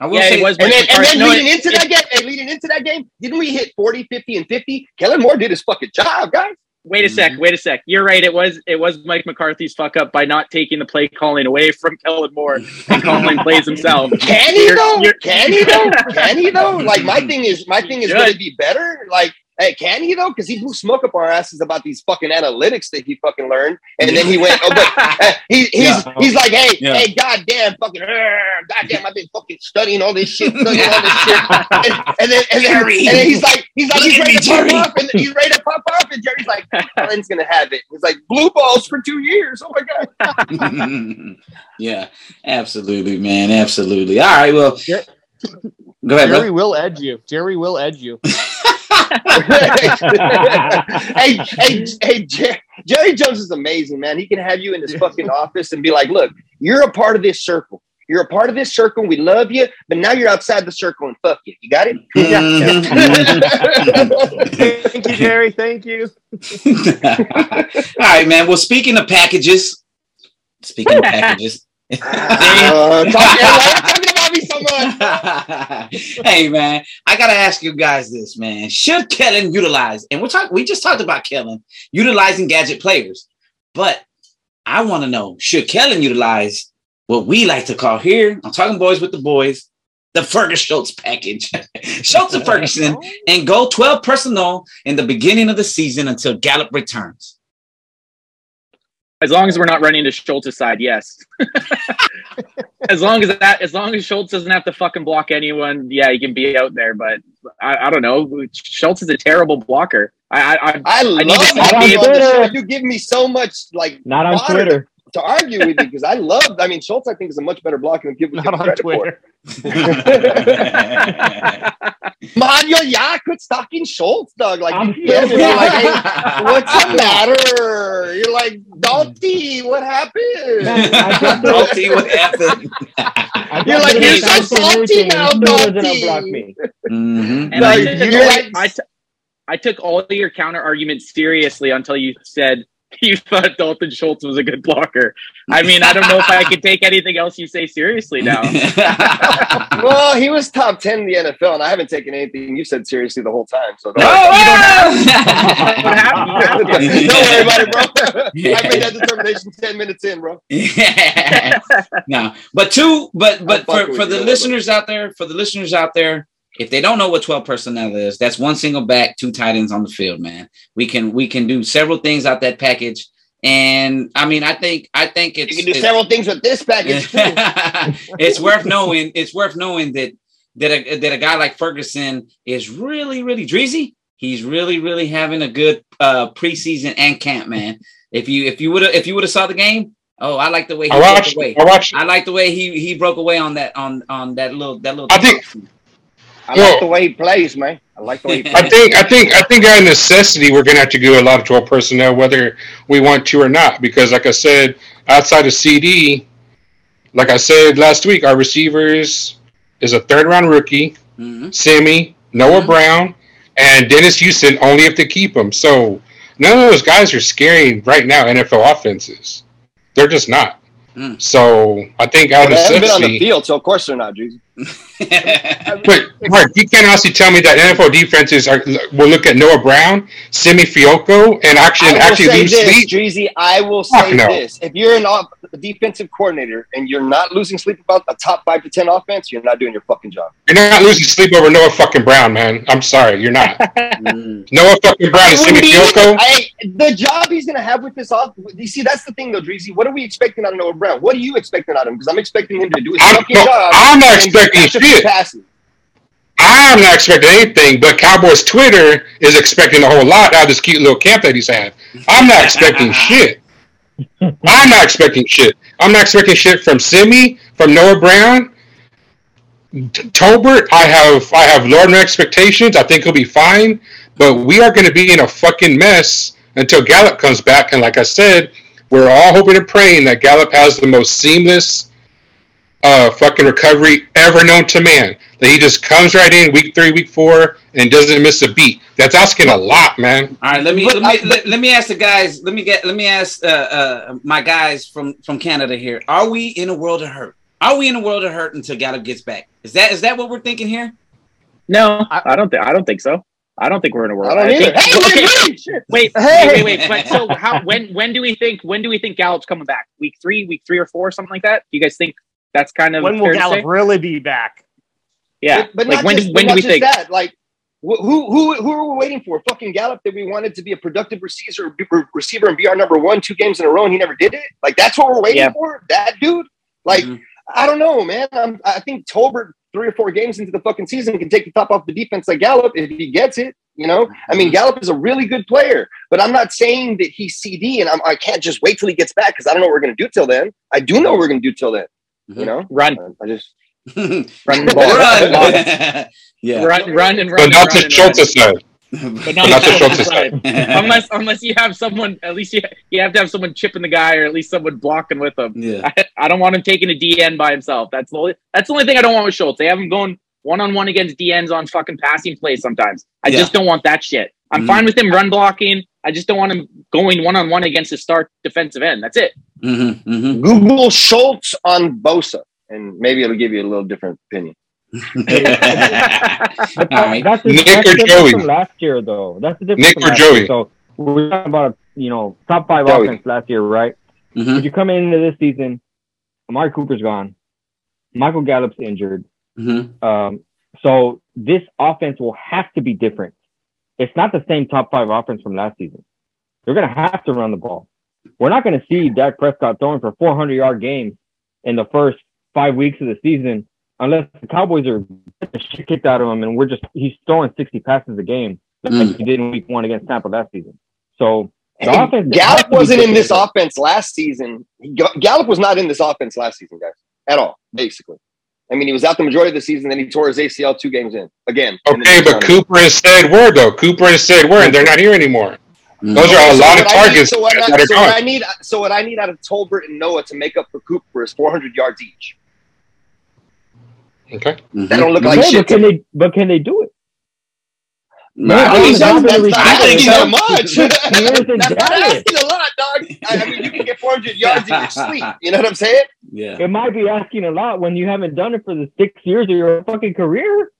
I will Yeah, say it was And Mike then, and then No, leading it- into that game, and leading into that game, didn't we hit 40, 50, and 50? Kellen Moore did his fucking job, guys. Wait a sec. Wait a sec. You're right. It was it was Mike McCarthy's fuck up by not taking the play calling away from Kellen Moore *laughs* and calling plays himself. Can he You're- though? you're- Can he though? Can he though? *laughs* Like my thing is, my thing is Should. going to be better. Like, hey, can he though? Because he blew smoke up our asses about these fucking analytics that he fucking learned, and then he went, oh, but *laughs* uh, he, he's Yeah. he's like, hey, Yeah. hey, goddamn, fucking, uh, goddamn, I've been fucking studying all this shit, studying all this shit, and, and then and then, and then he's like, he's like, he's at ready me, to pop Jerry. off, and he's ready to pop off, and Jerry's like, Kellen's gonna have it. He's like, blue balls for two years. Oh my god. *laughs* yeah, absolutely, man, absolutely. All right, well, go ahead, Jerry bro. will edge you. Jerry will edge you. *laughs* hey, *laughs* hey, hey, Jer- Jerry Jones is amazing, man. He can have you in his fucking office and be like, "Look, you're a part of this circle. You're a part of this circle. We love you, but now you're outside the circle and fuck you. You got it." *laughs* Mhm. *laughs* Thank you, Jerry. Thank you. All right, man. Well, speaking of packages, speaking of packages. Uh, talk, why you me so much? *laughs* hey man, I gotta ask you guys this, man. Should Kellen utilize, and we're talking we just talked about Kellen utilizing gadget players, but I want to know, should Kellen utilize what we like to call here, I'm talking boys with the boys, the Fergus Schultz package. *laughs* Schultz and Ferguson *laughs* oh. and go 12 personnel in the beginning of the season until Gallup returns. As long as we're not running to Schultz's side, yes. *laughs* as long as that, as long as Schultz doesn't have to fucking block anyone, yeah, he can be out there. But I, I don't know. Schultz is a terrible blocker. I, I, I I love need to see him you on on. Twitter. You give me so much like Not on Twitter. To argue with you because I love. I mean, Schultz I think is a much better blocker than people Not give on credit Twitter. *laughs* Mario, yeah, quit stalking Schultz, Doug. Like, I'm you feel me? still- You're like, hey, *laughs* what's the matter? You're like, Dalty, what happened? Man, I got I'll tell you what happened. I You're like, the you're link so salty now, he still doesn't Dottie. unblock me. Mhm. and No, I, you're took, like- I, t- I took all of your counter arguments seriously until you said *laughs* you thought Dalton Schultz was a good blocker. I mean, I don't know if I can take anything else you say seriously now. *laughs* well, he was top 10 in the NFL, and I haven't taken anything you said seriously the whole time. So don't, Oh, *laughs* What happened? don't worry about it, bro. I made that determination 10 minutes in, bro. yeah. no, but two, but but for, for the you, listeners out there, for the listeners out there, if they don't know what 12 personnel is, that's one single back, two tight ends on the field, man. We can we can do several things out that package. And I mean, I think I think it's You can do it's- several things with this package, too. *laughs* it's worth knowing. It's worth knowing that that a, that a guy like Ferguson is really, really dreezy. He's really, really having a good uh, preseason and camp, man. If you if you would have if you would have saw the game, oh, I like the way he I broke watched. away. I watched. I like the way he he broke away on that on on that little that little. I think- I Well- like the way he plays, man. I like the way he I think I think I think out of necessity we're gonna have to do a lot of twelve personnel whether we want to or not because like I said outside of CD, like I said last week, our receivers is a third round rookie, Mhm. Sammy, Noah Mhm. Brown, and Dennis Houston only if they keep them. So none of those guys are scaring right now NFL offenses. They're just not. Mm. So I think out They of haven't been on the field, so of course they're not, Jeezy. *laughs* *laughs* But Mark, you can't honestly tell me that NFL defenses are will look at Noah Brown, Simi Fehoko, and actually and actually lose this, sleep. Jeezy. I will Fuck say no. this: if you're an off, a defensive coordinator and you're not losing sleep about a top five to ten offense, you're not doing your fucking job. You're not losing sleep over Noah fucking Brown, man. I'm sorry, you're not. *laughs* Mm. Noah fucking Brown and Simi Fehoko. I, the job he's going to have with this off. You see, that's the thing, though, Dreezy. What are we expecting out of Noah Brown? What are you expecting out of him? Because I'm expecting him to do his I'm, fucking no, job. I'm not expecting catch a few shit. passes. I'm not expecting anything, but Cowboys Twitter is expecting a whole lot out of this cute little camp that he's had. I'm not expecting *laughs* shit. I'm not expecting shit. I'm not expecting shit from Simi, from Noah Brown. T- Tolbert, I have I have lowered my expectations. I think he'll be fine, but we are going to be in a fucking mess until Gallup comes back. And like I said, we're all hoping and praying that Gallup has the most seamless uh, fucking recovery ever known to man. That he just comes right in week three, week four, and doesn't miss a beat. That's asking a lot, man. All right, let me let me I- let, let me ask the guys. Let me get let me ask uh, uh, my guys from from Canada here. Are we in a world of hurt? Are we in a world of hurt until Gallup gets back? Is that is that what we're thinking here? No, I, don't think I don't think so. I don't think we're in a world. I don't either. think- Hey, okay, wait, shit. wait, wait, wait, wait. But so how when when do we think when do we think Gallup's coming back? Week three, week three or four, something like that? Do you guys think that's kind of When will fair to Gallup say? really be back? Yeah, But, but like not when just, do, when but do we think? just that. Like, wh- who who who are we waiting for? Fucking Gallup that we wanted to be a productive receiver, receiver and be our number one two games in a row, and he never did it. Like that's what we're waiting Yeah. for. That dude. Like Mhm. I don't know, man. I'm, I think Tolbert three or four games into the fucking season can take the top off the defense like Gallup if he gets it. You know, I mean, Gallup is a really good player, but I'm not saying that he's CD, and I'm, I can't just wait till he gets back because I don't know what we're going to do till then. I do know what we're going to do till then. You know, Run, I just *laughs* run the ball, *laughs* Run. yeah. run, run, and run. But not to and Schultz's side. run. but But not not to to Schultz's Schultz's side. *laughs* unless unless you have someone at least you, you have to have someone chipping the guy or at least someone blocking with him. yeah. I, I don't want him taking a DN by himself. That's the only that's the only thing I don't want with Schultz. They have him going one on one against DNs on fucking passing plays sometimes. I Yeah. just don't want that shit. I'm Mhm. fine with him run blocking. I just don't want him going one on one against a star defensive end. That's it. Mm-hmm, mm-hmm. Google Schultz on Bosa, and maybe it'll give you a little different opinion. That's, *laughs* All right. that's, Nick that's or different Joey? from last year, though. That's the difference Nick from or last Joey? Year. So we're talking about you know top five Joey. offense last year, right? Mhm. If you come into this season, Amari Cooper's gone, Michael Gallup's injured, Mhm. um, so this offense will have to be different. It's not the same top five offense from last season. They're going to have to run the ball. We're not going to see Dak Prescott throwing for 400 yard games in the first five weeks of the season unless the Cowboys are getting the shit kicked out of him and we're just he's throwing 60 passes a game like Mm. he did in week one against Tampa last season. So the offense Gallup wasn't in different. this offense last season. Gallup was not in this offense last season, guys, at all. Basically, I mean, he was out the majority of the season. Then he tore his ACL two games in again. Okay, but. Cooper and Said were though. Cooper and Said were, and they're not here anymore. Those are a So lot of what I need- targets So what, I, so what I need, so what I need out of Tolbert and Noah to make up for Cooper is 400 yards each. Okay. Mhm. That don't look like No, shit. but can they but can they do it? Nah, Yeah, I but think he's that's I think asking so. that much. That's not asking a lot, dog. I I mean, you can get 400 yards in your *laughs* sleep. You know what I'm saying? Yeah. It might be asking a lot when you haven't done it for the six years of your fucking career.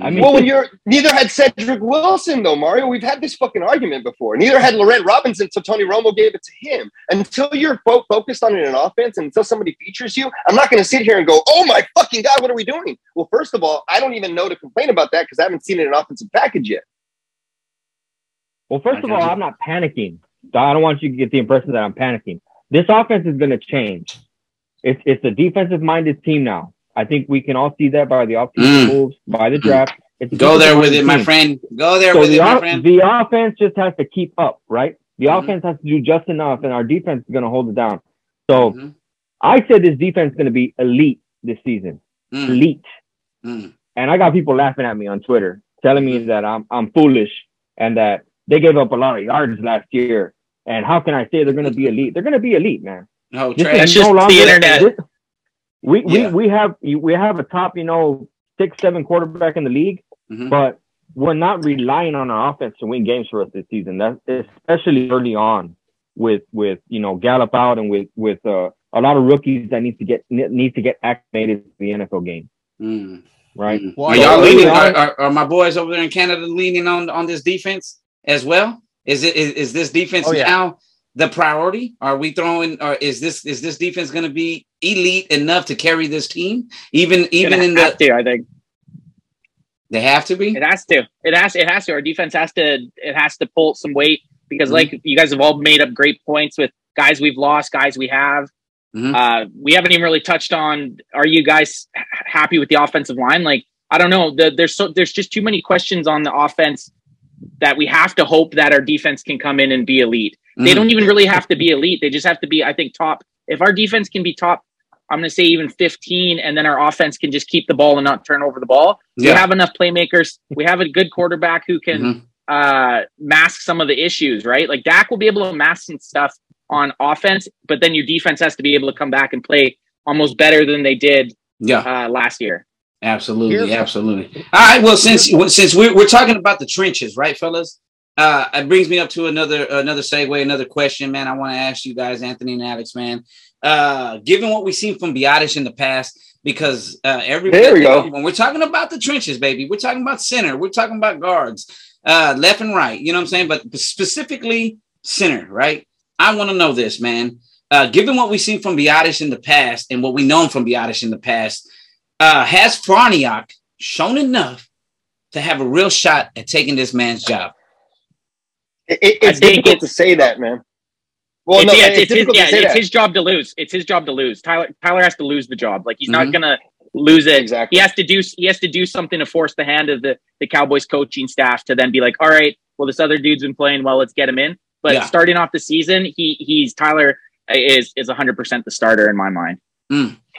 I mean- Well, when you're neither had Cedric Wilson though, Mario. We've had this fucking argument before. Neither had Laurent Robinson until Tony Romo gave it to him. Until you're fo- focused on it in offense, and until somebody features you, I'm not going to sit here and go, "Oh my fucking god, what are we doing?" Well, first of all, I don't even know to complain about that because I haven't seen it in an offensive package yet. Well, first of all. I'm not panicking. I don't want you to get the impression that I'm panicking. This offense is going to change. It's it's a defensive minded team now. I think we can all see that by the offseason Mm. moves, by the draft. It's Go there with defensive-minded it, my friend. Go there So with the, it, my off- friend. the offense just has to keep up, right? The Mhm. offense has to do just enough, and our defense is going to hold it down. So Mhm. I said this defense is going to be elite this season, Mm, elite. mm. And I got people laughing at me on Twitter, telling me that I'm I'm foolish and that they gave up a lot of yards last year. And how can I say they're going to be *laughs* elite? They're going to be elite, man. No, This trash. That's is just no the internet. this- we, Yeah. we we have we have a top, you know, six seven quarterback in the league, Mhm. but we're not relying on our offense to win games for us this season. That's especially early on with with you know Gallup out and with with uh, a lot of rookies that need to get need to get acclimated to the NFL game, Mm, right? mm. Well, Are y'all leaning? on- Are, are, are my boys over there in Canada leaning on on this defense as well? Is it is, is this defense Oh, yeah. now the priority? Are we throwing? Or is this is this defense going to be elite enough to carry this team? Even even in the to, I think they have to be. it has to. It has. It has to. Our defense has to. It has to pull some weight because, Mhm. like you guys have all made up great points with guys we've lost, guys we have. Mhm. Uh, we haven't even really touched on. Are you guys happy with the offensive line? Like I don't know. The, there's so there's just too many questions on the offense that we have to hope that our defense can come in and be elite. They Mhm. don't even really have to be elite. They just have to be, I think, top. If our defense can be top, I'm going to say even 15, and then our offense can just keep the ball and not turn over the ball. We have enough playmakers. We have a good quarterback who can Mhm. uh, mask some of the issues, right? Like Dak will be able to mask some stuff on offense, but then your defense has to be able to come back and play almost better than they did Yeah. uh, last year. Absolutely, Here's- absolutely. All right. Well, since since we're we're talking about the trenches, right, fellas? Uh, it brings me up to another another segue, another question, man. I want to ask you guys, Anthony and Alex, man. Uh, given what we've seen from Biadasz in the past, because uh, every There we go. when we're talking about the trenches, baby, we're talking about center, we're talking about guards, uh, left and right. You know what I'm saying? But specifically center, right? I want to know this, man. Uh, given what we've seen from Biadasz in the past and what we know from Biadasz in the past, uh, has Farniok shown enough to have a real shot at taking this man's job? It, it- it's I think difficult it's- to say that, man. Well, it's, no, yeah, it's, it's, his, yeah, it's his job to lose. It's his job to lose. Tyler Tyler has to lose the job. Like he's Mhm. not gonna lose it. Exactly. He has to do he has to do something to force the hand of the the Cowboys coaching staff to then be like, all right, well this other dude's been playing well, let's get him in. But Yeah. starting off the season, he he's Tyler is is 100 percent the starter in my mind.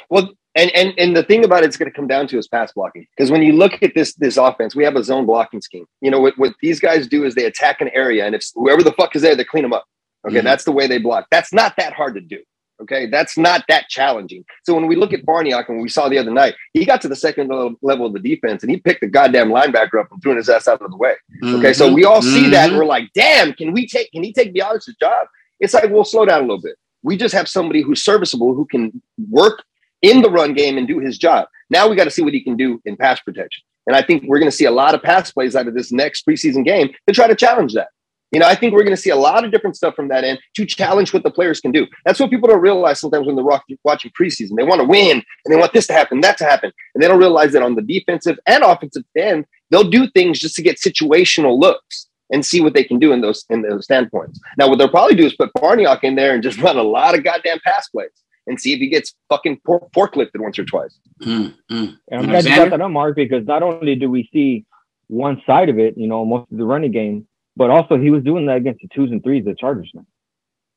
Well, and and and the thing about it's going to come down to is pass blocking. Because when you look at this this offense, we have a zone blocking scheme. You know what what these guys do is they attack an area, and if whoever the fuck is there, they clean them up. Okay, Mhm. that's the way they block. That's not that hard to do. Okay, that's not that challenging. So when we look at Farniok and we saw the other night, he got to the second level, of the defense and he picked the goddamn linebacker up and threw his ass out of the way. Okay, so we all see that and we're like, damn, can we take can he take Beyonce's job? It's like, we'll slow down a little bit. We just have somebody who's serviceable who can work in the run game and do his job. Now we got to see what he can do in pass protection. And I think we're going to see a lot of pass plays out of this next preseason game to try to challenge that. You know, I think we're going to see a lot of different stuff from that end to challenge what the players can do. That's what people don't realize sometimes when they're watching preseason. They want to win and they want this to happen, that to happen. And they don't realize that on the defensive and offensive end, they'll do things just to get situational looks and see what they can do in those in those standpoints. Now, what they'll probably do is put Farniok in there and just *laughs* run a lot of goddamn pass plays and see if he gets fucking por- forklifted once or twice. Mm, mm. And I'm glad you Alexander? brought that up, Mark, because not only do we see one side of it, you know, most of the running game, but also he was doing that against the twos and threes of the Chargers now.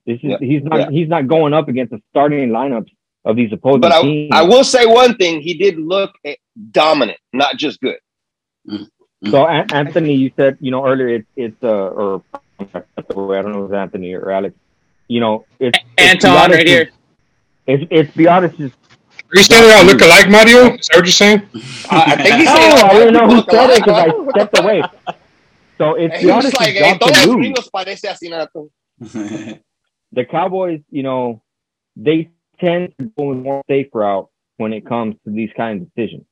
This is Yeah. he's not Yeah. he's not going up against the starting lineups of these opposing But I, teams. I will say one thing: he did look eh, dominant, not just good. So An- Anthony, you said you know earlier it's it's uh or I don't know if it's Anthony or Alex. You know it's it's Anton right here. It's it's Biadasz' Are you standing out look alike, Mario? Is that what you're saying? I, I think he's Oh, saying I didn't know who said it because. I stepped away. So it's And he was Biadasz' like, "Hey, job to los lose. gringos parece así, nada. *laughs* the Cowboys, you know, they tend to go a more safe route when it comes to these kind of decisions.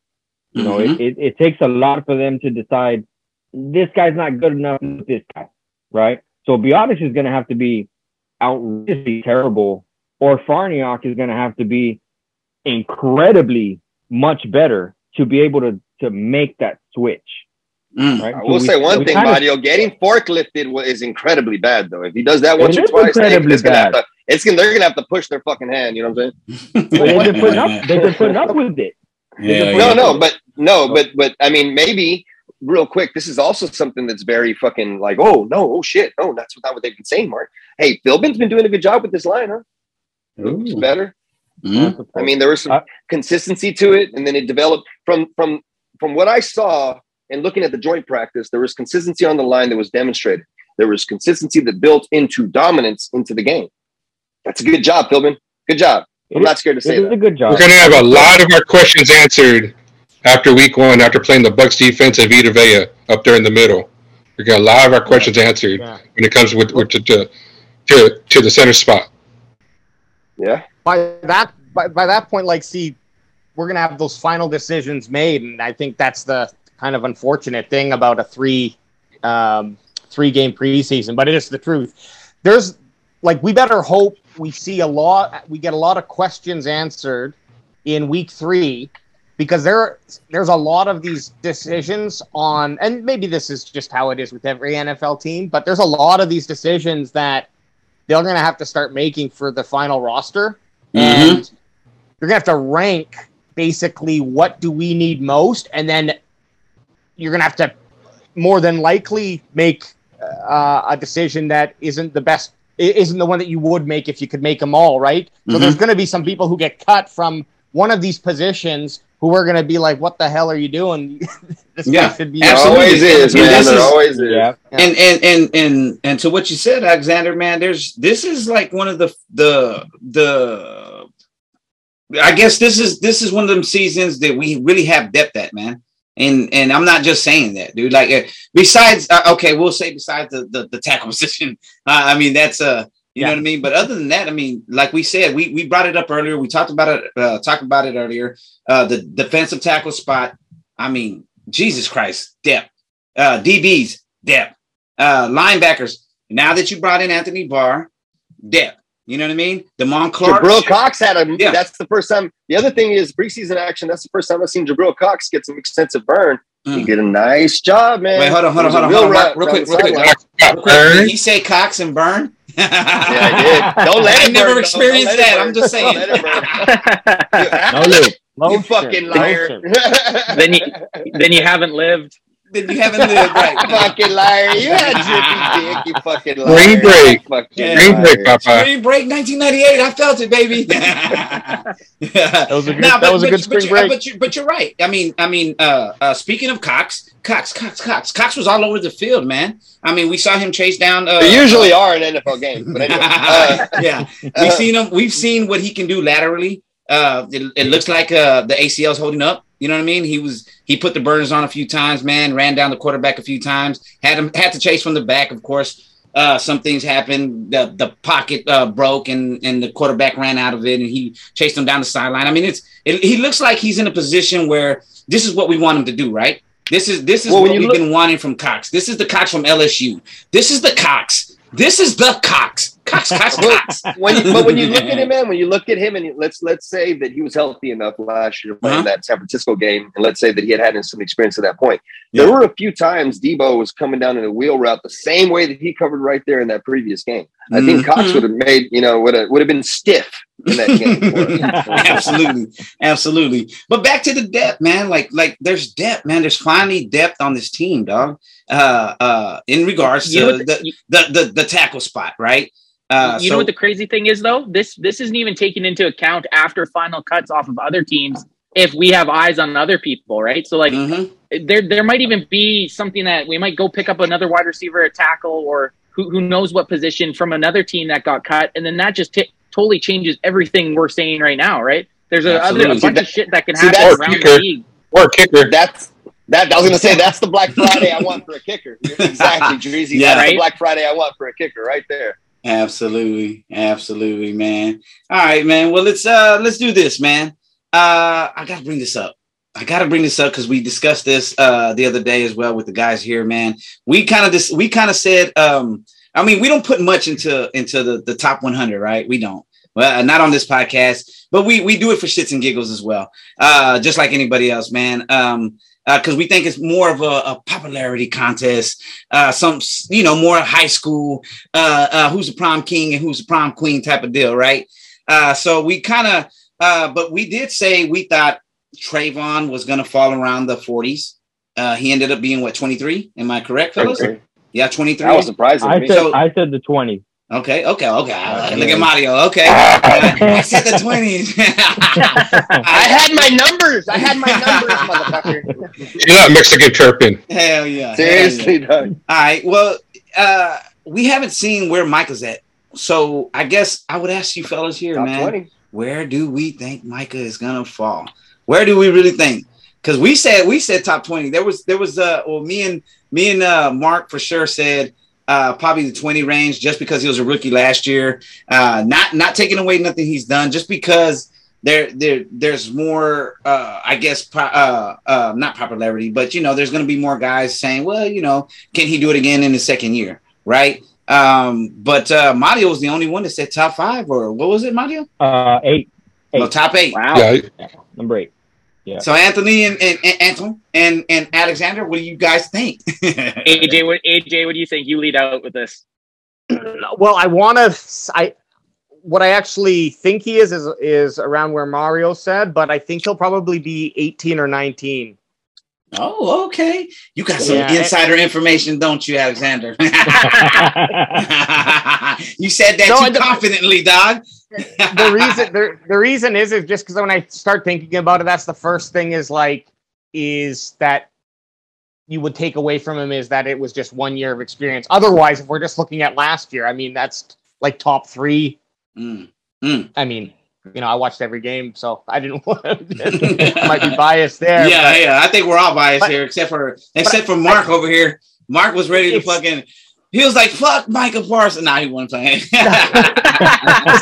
You know, Mhm. it, it, it takes a lot for them to decide this guy's not good enough with this guy, right? So Biadasz is going to have to be outrageously terrible, or Farniok is going to have to be incredibly much better to be able to to make that switch, Mm. right? I So will we- say one we thing, kinda- Mario. Getting forklifted is incredibly bad, though. If he does that once It or twice, they- incredibly it's gonna have bad. to, it's gonna, they're gonna have to push their fucking hand. You know what I'm saying? But they've been putting up, they've been putting up with it. Yeah, No, yeah. no, but no, but but I mean, maybe real quick. This is also something that's very fucking like, oh no, oh shit, no, that's not what they've been saying, Mark. Hey, Philbin's been doing a good job with this line, huh? Looks Ooh. better. Mm. I mean, there was some Uh, consistency to it, and then it developed from from from what I saw and looking at the joint practice. There was consistency on the line that was demonstrated. There was consistency that built into dominance into the game. That's a good job, Philbin. Good job. I'm not scared to say It is that. a good job. We're going to have a lot of our questions answered after week one, after playing the Bucs defense and Vita Vea up there in the middle. We got a lot of our questions answered Yeah. when it comes with, with to, to to to the center spot. Yeah. by that by, by that point, like, see, we're gonna have those final decisions made, and I think that's the kind of unfortunate thing about a three um, three game preseason, but it is the truth. There's like we better hope we see a lot, we get a lot of questions answered in week three because there there's a lot of these decisions on, and maybe this is just how it is with every NFL team, but there's a lot of these decisions that they're going to have to start making for the final roster and you're gonna have to rank basically what do we need most, and then you're gonna have to more than likely make uh, a decision that isn't the best, isn't the one that you would make if you could make them all, right? So Mhm. there's gonna be some people who get cut from one of these positions who are gonna be like, "What the hell are you doing? *laughs* this Yeah, guy should be." Absolutely. always is, And man. this There is- always is. Yeah. and and and and and to what you said, Alexander, man, there's this is like one of the the the. I guess this is this is one of them seasons that we really have depth at, man. And and I'm not just saying that, dude. Like uh, besides, uh, okay, we'll say besides the the, the tackle *laughs* position. Uh, I mean, that's uh You know what I mean? But other than that, I mean, like we said, we we brought it up earlier. We talked about it, uh, talked about it earlier. Uh, the defensive tackle spot. I mean, Jesus Christ, depth. Uh, DBs, depth. Uh, linebackers. Now that you brought in Anthony Barr, depth. You know what I mean? Damone Clark. Jabril Cox had a. Yeah. That's the first time. The other thing is preseason action. That's the first time I've seen Jabril Cox get some extensive burn. He Mm. did a nice job, man. Wait, hold on, hold on, It was a hold on, real hold on, route real quick, real quick. sideline. Got Did burned. he say Cox and Burn? *laughs* Yeah, I did. *laughs* Don't let I it never burn, experienced Don't let it that. I'm just saying. Don't let. *laughs* No loop. You fucking liar. Then you then you haven't lived. Then you haven't lived right. *laughs* fucking liar. You had drippy dick, you fucking liar. Green break. Fucking Yeah. Green break. Papa. Spring break 1998. I felt it, baby. *laughs* That was a good, Nah, that was a good but, spring you, break. But, you, but you're right. I mean, I mean, uh, uh, speaking of Cox, Cox, Cox, Cox, Cox was all over the field, man. I mean, we saw him chase down. Uh, They usually are in NFL games, but anyway. *laughs* Uh, yeah, we've seen him. We've seen what he can do laterally. Uh, it, it looks like uh, the ACL's holding up. You know what I mean? He was he put the burners on a few times, man. Ran down the quarterback a few times. Had him had to chase from the back, of course. Uh, some things happened. The the pocket uh, broke, and and the quarterback ran out of it, and he chased him down the sideline. I mean, it's it, he looks like he's in a position where this is what we want him to do, right? This is this is Well, what we've look- been wanting from Cox. This is the Cox from LSU. This is the Cox. This is the Cox. Cox, Cox, *laughs* Cox. when you, but when you look at him, *laughs* man, when you look at him, and let's let's say that he was healthy enough last year playing Uh-huh. that San Francisco game, and let's say that he had had some experience at that point. Yeah. There were a few times Deebo was coming down in a wheel route the same way that he covered right there in that previous game. I think Cox would have made, you know, would have would have been stiff in that game. *laughs* absolutely, absolutely. But back to the depth, man. Like, like there's depth, man. There's finally depth on this team, dog. Uh, uh, in regards You to what the, the, the the tackle spot, right? Uh, you so, know what the crazy thing is though? This this isn't even taken into account after final cuts off of other teams if we have eyes on other people, right? So like Mhm. there there might even be something that we might go pick up another wide receiver at tackle or who who knows what position from another team that got cut and then that just t- totally changes everything we're saying right now, right? There's a, other, a bunch See, of shit that can happen that's- around the league. Or kicker. That's that. I was going to say *laughs* that's the Black Friday I want for a kicker. Exactly, Dreezy. Yeah. that's the Right? Black Friday I want for a kicker right there. Absolutely, absolutely, man. All right, man. Well, let's uh let's do this, man. Uh I gotta bring this up. I gotta bring this up because we discussed this uh the other day as well with the guys here, man. We kind of this we kind of said um I mean we don't put much into into the, the top 100, right? We don't. Well, uh, not on this podcast, but we we do it for shits and giggles as well. Uh just like anybody else, man. Um because we think it's more of a, a popularity contest, uh, some you know more high school, uh, uh, who's the prom king and who's the prom queen type of deal, right? Uh, so we kind of, uh, but we did say we thought Trevon was going to fall around the 40s. Uh, he ended up being what 23. Am I correct, fellas? Okay. Yeah, 23. That was surprising. to I said So- I said the twenty. Okay, okay, okay. Okay. Look at Mario. Okay, *laughs* I said the 20s. *laughs* I had my numbers. I had my numbers, motherfucker. You're not Mexican chirping. Hell yeah. hell yeah. Seriously, dog. All right. Well, uh, we haven't seen where Micah's at. So I guess I would ask you fellas here, Top man. 20. Where do we think Micah is gonna fall? Where do we really think? Because we said we said top 20. There was there was uh well me and me and uh Mark for sure said uh probably the 20 range just because he was a rookie last year. Uh not not taking away nothing he's done, just because there there there's more uh I guess po- uh uh not popularity, but you know, there's gonna be more guys saying, well, you know, can he do it again in his second year? Right. Um, but uh Mario was the only one that said top five, or what was it, Mario? Uh, eight, No, top eight. Wow. Yeah, number eight. So Anthony and, and, and Anton and, and Alexander, what do you guys think? *laughs* AJ, what AJ, what do you think? You lead out with this. *clears throat* well, I want to. I what I actually think he is is is around where Mario said, but I think he'll probably be 18 or 19. oh, okay. You got some Yeah. insider information, don't you, Alexander? *laughs* *laughs* you said that No, I too don't- confidently, dog. The *laughs* reason the, the reason is is just because when I start thinking about it, that's the first thing is like is that you would take away from him is that it was just one year of experience. Otherwise, if we're just looking at last year, I mean that's like top three. Mm. I mean, you know, I watched every game, so I didn't *laughs* want might be *laughs* biased there. yeah, but- yeah. I think we're all biased but- here, except for except for Mark over here. Mark was ready to fucking. He was like, "Fuck Micah Parsons." Nah, he wasn't playing. *laughs* That's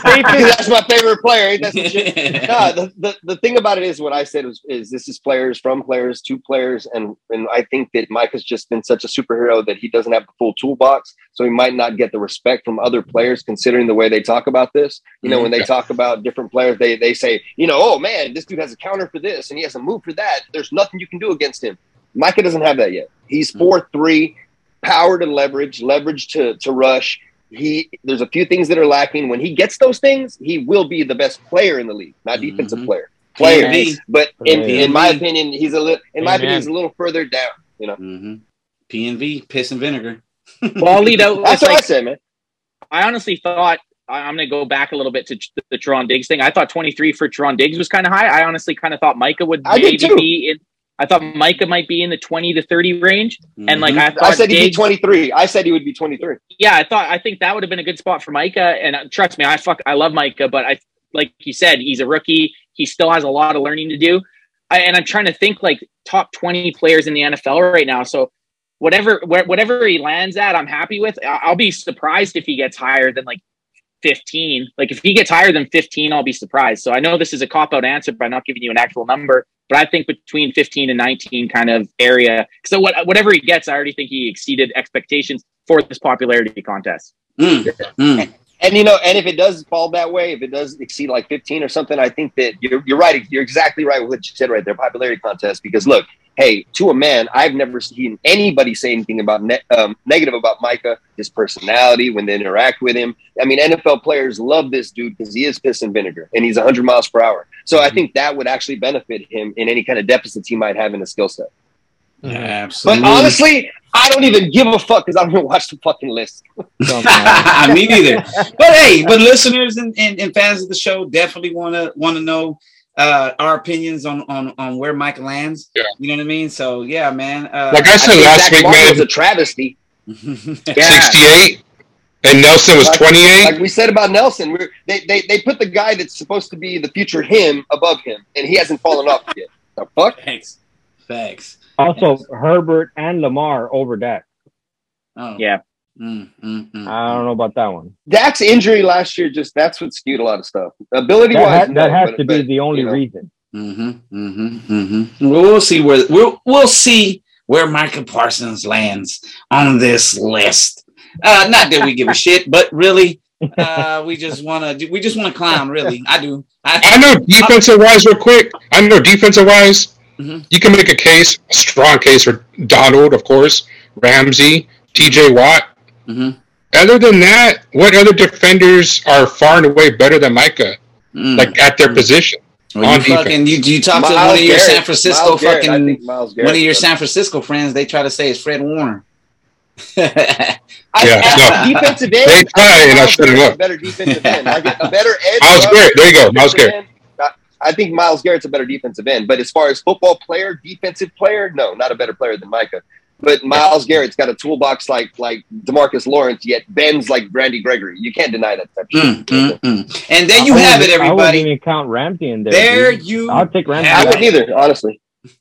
my favorite player. Ain't that some shit? *laughs* no, the, the, the thing about it is what I said was is this is players from players to players, and and I think that Mike has just been such a superhero that he doesn't have the full toolbox, so he might not get the respect from other players considering the way they talk about this. You know, when they talk about different players, they they say, you know, oh man, this dude has a counter for this and he has a move for that. There's nothing you can do against him. Micah doesn't have that yet. He's mm. four three, power to leverage, leverage to to rush. He there's a few things that are lacking. When he gets those things, he will be the best player in the league, not defensive Mhm. player. Player, PNV. but in, Yeah. in my opinion, he's a little. In my Amen. opinion, he's a little further down. You know, hmm PNV, piss and vinegar. *laughs* Well, I'll lead out. that's with, what I like, say, man. I honestly thought I- I'm going to go back a little bit to the Tron Diggs thing. I thought 23 for Tron Diggs was kind of high. I honestly kind of thought Micah would I maybe be in. I thought Micah might be in the 20 to 30 range, and like. I thought I said he'd be 23. I said he would be 23. yeah, I thought I think that would have been a good spot for Micah. And uh, trust me, I fuck, I love Micah, but I like you said, he's a rookie. He still has a lot of learning to do. I, and I'm trying to think like top 20 players in the NFL right now. So whatever where, whatever he lands at, I'm happy with. I- I'll be surprised if he gets higher than like 15. Like if he gets higher than 15, I'll be surprised. So I know this is a cop out answer by not giving you an actual number, but I think between 15 and 19 kind of area. So what whatever he gets, I already think he exceeded expectations for this popularity contest. Mm, mm. And you know, and if it does fall that way, if it does exceed like 15 or something, I think that you're, you're right. You're exactly right with what you said right there, popularity contest. Because look, hey, to a man, I've never seen anybody say anything about ne- um, negative about Micah, his personality when they interact with him. I mean, NFL players love this dude because he is piss and vinegar, and he's 100 miles per hour. So I think that would actually benefit him in any kind of deficits he might have in his skill set. Absolutely. But honestly, I don't even give a fuck because I don't even *laughs* watch the fucking list. Don't *laughs* *laughs* me neither. But hey, but listeners and, and, and fans of the show definitely want to want to know uh, our opinions on, on on where Mike lands. Yeah. You know what I mean? So yeah, man. Uh, Like I said think last Zach week, Martin was a travesty. Yeah. 68, and Nelson was Like- 28. Like we said about Nelson, we're, they, they they put the guy that's supposed to be the future him above him, and he hasn't fallen off yet. The fuck? Thanks. Thanks. Also, Herbert and Lamar over Dak. Oh. Yeah. Mm, mm, mm, I don't know about that one. Dak's injury last year just that's what skewed a lot of stuff. Ability That, wise, ha- that has to be the only you know. reason. Mm-hmm, mm-hmm, mm-hmm. We'll see where we'll we'll see where Micah Parsons lands on this list. Uh, not that we give a shit, but really, uh, we just want to we just want to clown. Really, I do. I I, know defensive wise, real quick. I know defensive wise, Mhm. you can make a case, a strong case for Donald, of course, Ramsey, T.J. Watt. Mhm. Other than that, what other defenders are far and away better than Micah, Mm. like at their Mm. position? Well, on you fucking you, you talk to one of your Garrett- San Francisco Myles fucking think Myles one of your San Francisco friends. They try to say it's Fred Warner. *laughs* I, Yeah, I- no. defensive end. They try, and I Myles shut 'em Garrett's up. A better defensive end, like a, a better edge. Myles Garrett, there you go, Myles defensive Garrett. End. I, I think Myles Garrett's a better defensive end, but as far as football player, defensive player, no, not a better player than Micah. But Myles Garrett's got a toolbox like like DeMarcus Lawrence, yet bends like Randy Gregory. You can't deny that type Mm, mm, mm. And there you I have it, wouldn't- I wouldn't even count Ramsey in there. There dude. you I'll take Ramsey. I wouldn't either, honestly. *laughs*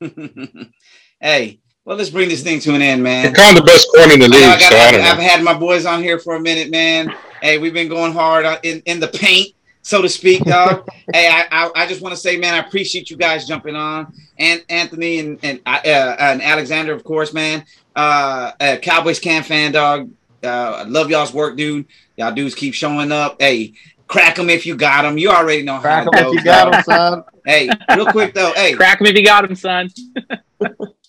hey, well, let's bring this thing to an end, They're man. kind of the best corner in the I know I league, got, so I I've, don't I've know. had my boys on here for a minute, man. Hey, we've been going hard in, in the paint, so to speak, dog. *laughs* hey, I, I, I just want to say, man, I appreciate you guys jumping on, and Anthony and and uh, and Alexander, of course, man. Uh, uh Cowboys can fan, dog. Uh, I love y'all's work, dude. Y'all dudes keep showing up. Hey, crack them if you got them. You already know Crack how 'em it if you got them, son. Hey, real quick though. Hey, Crack them if you got them, son. *laughs*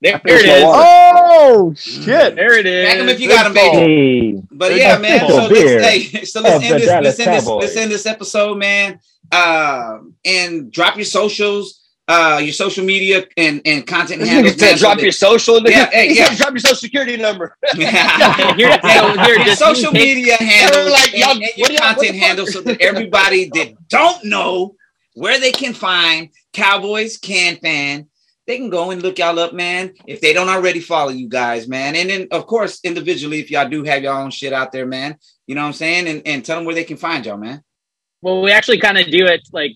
there, There's it no is. water. Oh shit! There it is. crack them if you got them, baby. Hey, But yeah, man. Full *laughs* So let's, hey, so let's end this. Let's end this. Let's end this episode, man. Um, and drop your socials, uh, your social media and and content This handles. man, drop that- your social. *laughs* nigga. Yeah, hey, yeah. said drop your social security number. *laughs* Here- Yeah, here, your just- social media handles like, and, y'all- and your y'all- content the fuck? handles so that everybody that don't know where they can find Cowboys Can Fan, they can go and look y'all up, man. If they don't already follow you guys, man. And then of course, individually, if y'all do have your own shit out there, man, you know what I'm saying? And, and tell them where they can find y'all, man. Well, we actually kind of do it like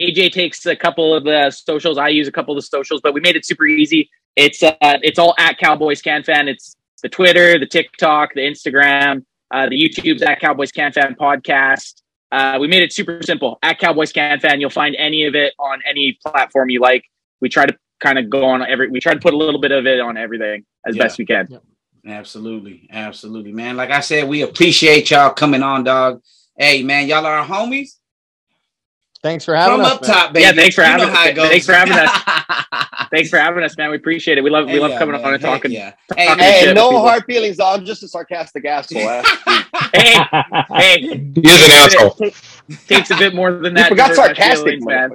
AJ takes a couple of the socials. I use a couple of the socials, but we made it super easy. It's uh, it's all at Cowboys Can Fan. It's the Twitter, the TikTok, the Instagram, uh, the YouTube's at Cowboys Can Fan podcast. Uh, we made it super simple at Cowboys Can Fan. You'll find any of it on any platform you like. We try to kind of go on every. We try to put a little bit of it on everything as Yeah. best we can. Absolutely, absolutely, man. Like I said, we appreciate y'all coming on, dog. Hey, man, y'all are our homies Thanks for having from us. up man. top, baby. Yeah, thanks for You having us. how it goes. Thanks for having us. Thanks for having us, man. We appreciate it. We love we Hey, love yeah, coming man. on and Heck talking. Yeah. Hey, talking man, Hey, no hard feelings. I'm just a sarcastic asshole. Hey, hey, He is an asshole. takes a bit more than that. to forgot sarcastic, feelings, man.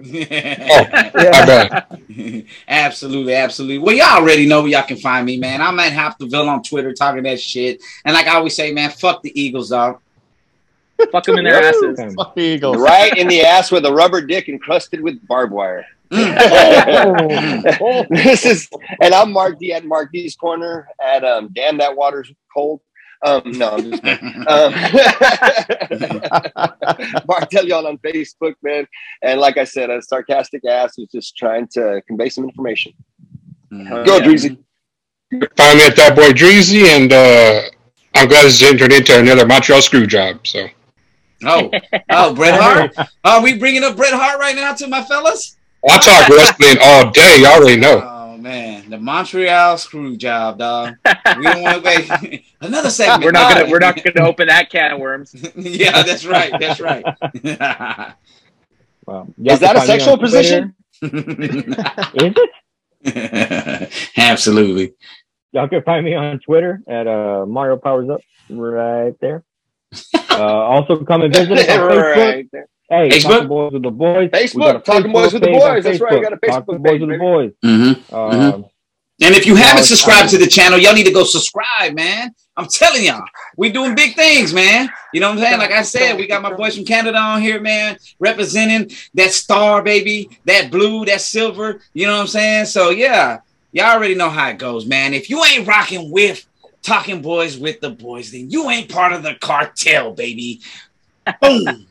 Oh, *laughs* my *laughs* bad. absolutely, absolutely. Well, y'all already know where y'all can find me, man. I'm at Hopteville on Twitter talking that shit. And like I always say, man, fuck the Eagles, dog. Fuck them in their asses. Fuck the Eagles. right in the ass with a rubber dick encrusted with barbed wire. Oh. *laughs* *laughs* this is, and I'm Mark D at Mark D's corner at um. Damn, that water's cold. Um, no, I'm just *laughs* um, Mark, tell y'all on Facebook, man. And like I said, a sarcastic ass was just trying to convey some information. Mhm. Go, Dreezy. Find me at that boy Dreezy, and uh, I'm glad this turned into another Montreal screw job. So Oh, *laughs* oh, Bret Hart. Are we bringing up Bret Hart right now to my fellas? I talk wrestling all day. Y'all already know. Oh man, the Montreal screw job, dog. We don't want to wait another segment. We're not dog. gonna we're not gonna open that can of worms. *laughs* yeah, that's right. That's right. *laughs* Well, Is that a sexual position? Is it? Absolutely. Y'all can find me on Twitter at uh, Mario Powers Up right there. Uh, also, come and visit us on *laughs* Facebook. right there. Hey, Facebook? Talking Boys with the Boys. Facebook, We got a Talking Boys with the Boys. That's right, I got a Facebook Talking page, Boys with the. Boys. Mm-hmm. Um, And if you haven't subscribed to the channel, y'all need to go subscribe, man. I'm telling y'all, we doing big things, man. You know what I'm saying? Like I said, we got my boys from Canada on here, man, representing that star, baby, that blue, that silver. You know what I'm saying? So yeah, y'all already know how it goes, man. If you ain't rocking with Talking Boys with the Boys, then you ain't part of the cartel, baby. Boom.